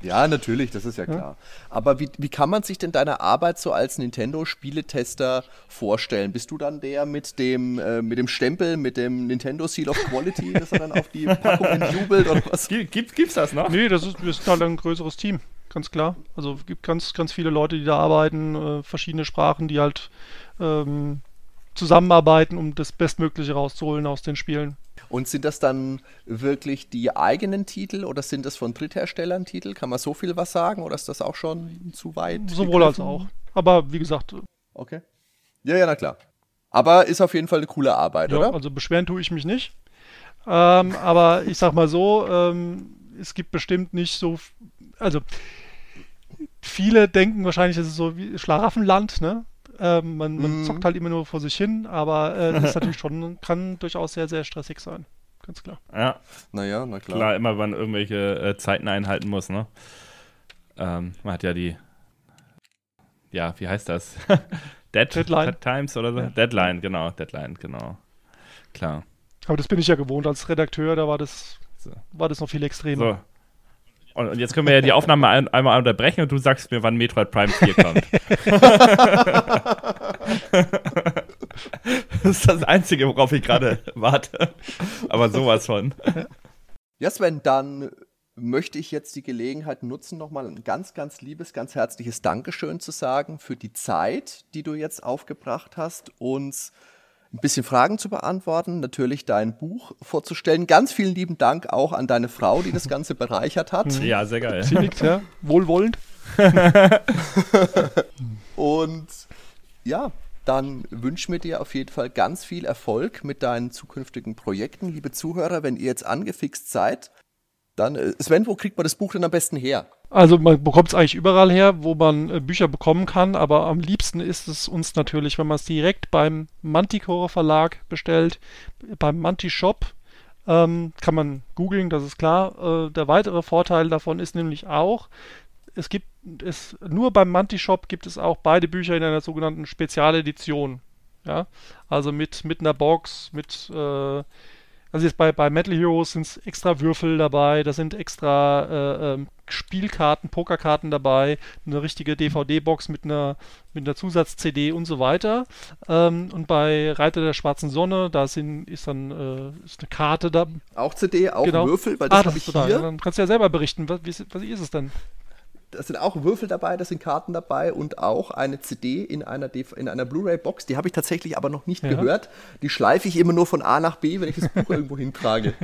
Ja, natürlich, das ist ja klar. Aber wie, wie kann man sich denn deine Arbeit so als Nintendo-Spieletester vorstellen? Bist du dann der mit dem, äh, mit dem Stempel, mit dem Nintendo Seal of Quality, das er dann auf die Packung jubelt oder was? Gibt, gibt, gibt's das noch? Nee, das ist, wir sind halt ein größeres Team, ganz klar. Also es gibt ganz, ganz viele Leute, die da arbeiten, äh, verschiedene Sprachen, die halt ähm, zusammenarbeiten, um das Bestmögliche rauszuholen aus den Spielen. Und sind das dann wirklich die eigenen Titel oder sind das von Drittherstellern Titel? Kann man so viel was sagen oder ist das auch schon zu weit? Sowohl als gegriffen? auch. Aber wie gesagt, Okay. Ja, ja, na klar. Aber ist auf jeden Fall eine coole Arbeit, ja, oder? also beschweren tue ich mich nicht. Ähm, aber ich sag mal so, ähm, es gibt bestimmt nicht so, also viele denken wahrscheinlich, es ist so wie Schlaraffenland, ne? Ähm, man, man Mhm. zockt halt immer nur vor sich hin, aber äh, das ist natürlich schon, kann durchaus sehr, sehr stressig sein. Ganz klar. Ja, Naja, na klar. klar, immer wenn man irgendwelche äh, Zeiten einhalten muss, ne? Ähm, man hat ja die, ja, wie heißt das? Dead Deadline. Dead Times oder so? Ja. Deadline, genau, Deadline, genau. Klar. Aber das bin ich ja gewohnt als Redakteur, da war das, So. war das noch viel extremer. So. Und, und jetzt können wir ja die Aufnahme ein, einmal unterbrechen und du sagst mir, wann Metroid Prime 4 kommt. das ist das Einzige, worauf ich gerade warte. Aber sowas von. Ja, Sven, dann möchte ich jetzt die Gelegenheit nutzen, nochmal ein ganz, ganz liebes, ganz herzliches Dankeschön zu sagen für die Zeit, die du jetzt aufgebracht hast, uns ein bisschen Fragen zu beantworten, natürlich dein Buch vorzustellen. Ganz vielen lieben Dank auch an deine Frau, die das Ganze bereichert hat. Ja, sehr geil. Sie liegt, ja, wohlwollend. Und ja, dann wünschen wir dir auf jeden Fall ganz viel Erfolg mit deinen zukünftigen Projekten. Liebe Zuhörer, wenn ihr jetzt angefixt seid, dann, äh, Sven, wo kriegt man das Buch denn am besten her? Also man bekommt es eigentlich überall her, wo man äh, Bücher bekommen kann, aber am liebsten ist es uns natürlich, wenn man es direkt beim Manticore Verlag bestellt, beim Manti Shop. Ähm, kann man googeln, das ist klar. Äh, der weitere Vorteil davon ist nämlich auch, es gibt es nur beim Manti Shop gibt es auch beide Bücher in einer sogenannten Spezialedition. Ja, also mit, mit einer Box, mit äh, also jetzt bei, bei Metal Heroes sind extra Würfel dabei, da sind extra äh, ähm, Spielkarten, Pokerkarten dabei, eine richtige DVD-Box mit einer, mit einer Zusatz-CD und so weiter. Ähm, und bei Reiter der Schwarzen Sonne, da sind, ist dann äh, ist eine Karte da. Auch CD, auch Genau. Würfel, weil das ah, das habe ist ich total. hier. Dann kannst du ja selber berichten. Was, wie, was ist es denn? Da sind auch Würfel dabei, da sind Karten dabei und auch eine CD in einer, DV in einer Blu-ray-Box. Die habe ich tatsächlich aber noch nicht Ja. gehört. Die schleife ich immer nur von A nach B, wenn ich das Buch irgendwo hintrage.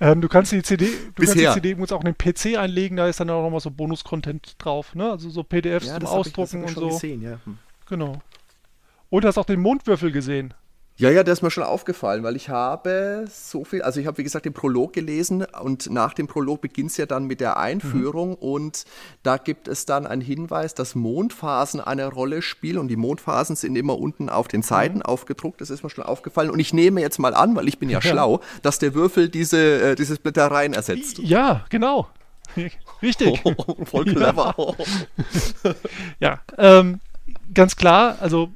Ähm, du kannst die CD, du kannst Bisher. die CD muss auch in den PC einlegen, da ist dann auch nochmal so Bonus-Content drauf, ne? Also so PDFs zum ich- das Ausdrucken ich und schon so. gesehen, ja. Hm. Genau. Und du hast auch den Mondwürfel gesehen. Ja, ja, der ist mir schon aufgefallen, weil ich habe so viel, also ich habe wie gesagt den Prolog gelesen und nach dem Prolog beginnt es ja dann mit der Einführung und da gibt es dann einen Hinweis, dass Mondphasen eine Rolle spielen und die Mondphasen sind immer unten auf den Seiten aufgedruckt, das ist mir schon aufgefallen und ich nehme jetzt mal an, weil ich bin ja, schlau, dass der Würfel diese, äh, diese Blättereien ersetzt. Ja, genau. Richtig. Voll clever. Ja, ähm, ganz klar, also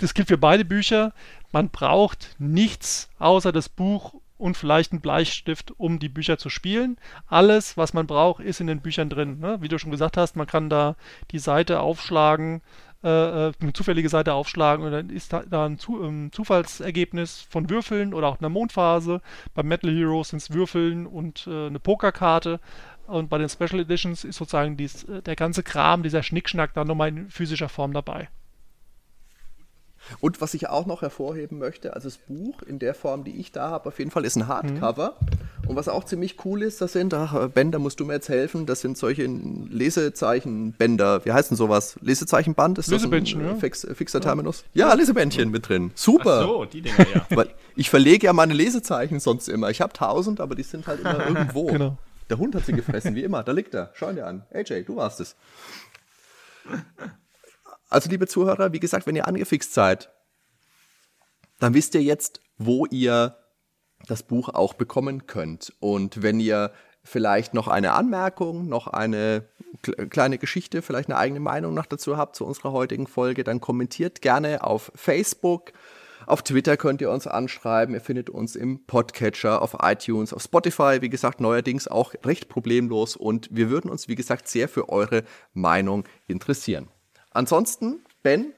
das gilt für beide Bücher. Man braucht nichts außer das Buch und vielleicht einen Bleistift, um die Bücher zu spielen. Alles, was man braucht, ist in den Büchern drin. Ne? Wie du schon gesagt hast, man kann da die Seite aufschlagen, äh, äh, eine zufällige Seite aufschlagen und dann ist da, da ein Zu ähm, Zufallsergebnis von Würfeln oder auch einer Mondphase. Bei Metal Heroes sind es Würfeln und äh, eine Pokerkarte. Und bei den Special Editions ist sozusagen dies, äh, der ganze Kram, dieser Schnickschnack dann nochmal in physischer Form dabei. Und was ich auch noch hervorheben möchte, also das Buch in der Form, die ich da habe, auf jeden Fall ist ein Hardcover. Und was auch ziemlich cool ist, das sind, ach, Ben, da musst du mir jetzt helfen, das sind solche Lesezeichenbänder, wie heißt denn sowas? Lesezeichenband? Ist Lesebändchen, das ein ja. äh, fix, fixer Terminus? Ja, Lesebändchen mit drin. Super. Ach so, die Dinger, ja. Weil ich verlege ja meine Lesezeichen sonst immer. Ich habe tausend, aber die sind halt immer irgendwo. Genau. Der Hund hat sie gefressen, wie immer. Da liegt er. Schau ihn dir an. AJ, du warst es. Also, liebe Zuhörer, wie gesagt, wenn ihr angefixt seid, dann wisst ihr jetzt, wo ihr das Buch auch bekommen könnt. Und wenn ihr vielleicht noch eine Anmerkung, noch eine kle- kleine Geschichte, vielleicht eine eigene Meinung noch dazu habt zu unserer heutigen Folge, dann kommentiert gerne auf Facebook. Auf Twitter könnt ihr uns anschreiben. Ihr findet uns im Podcatcher, auf iTunes, auf Spotify. Wie gesagt, neuerdings auch recht problemlos. Und wir würden uns, wie gesagt, sehr für eure Meinung interessieren. Ansonsten, Ben,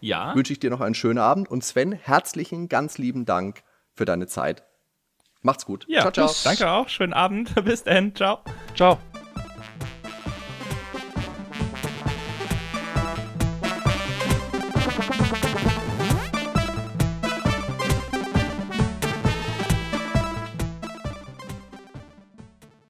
Ja, wünsche ich dir noch einen schönen Abend und Sven, herzlichen, ganz lieben Dank für deine Zeit. Macht's gut. ja. ciao, ciao. Danke auch. Schönen Abend. Bis dann. Ciao. Ciao.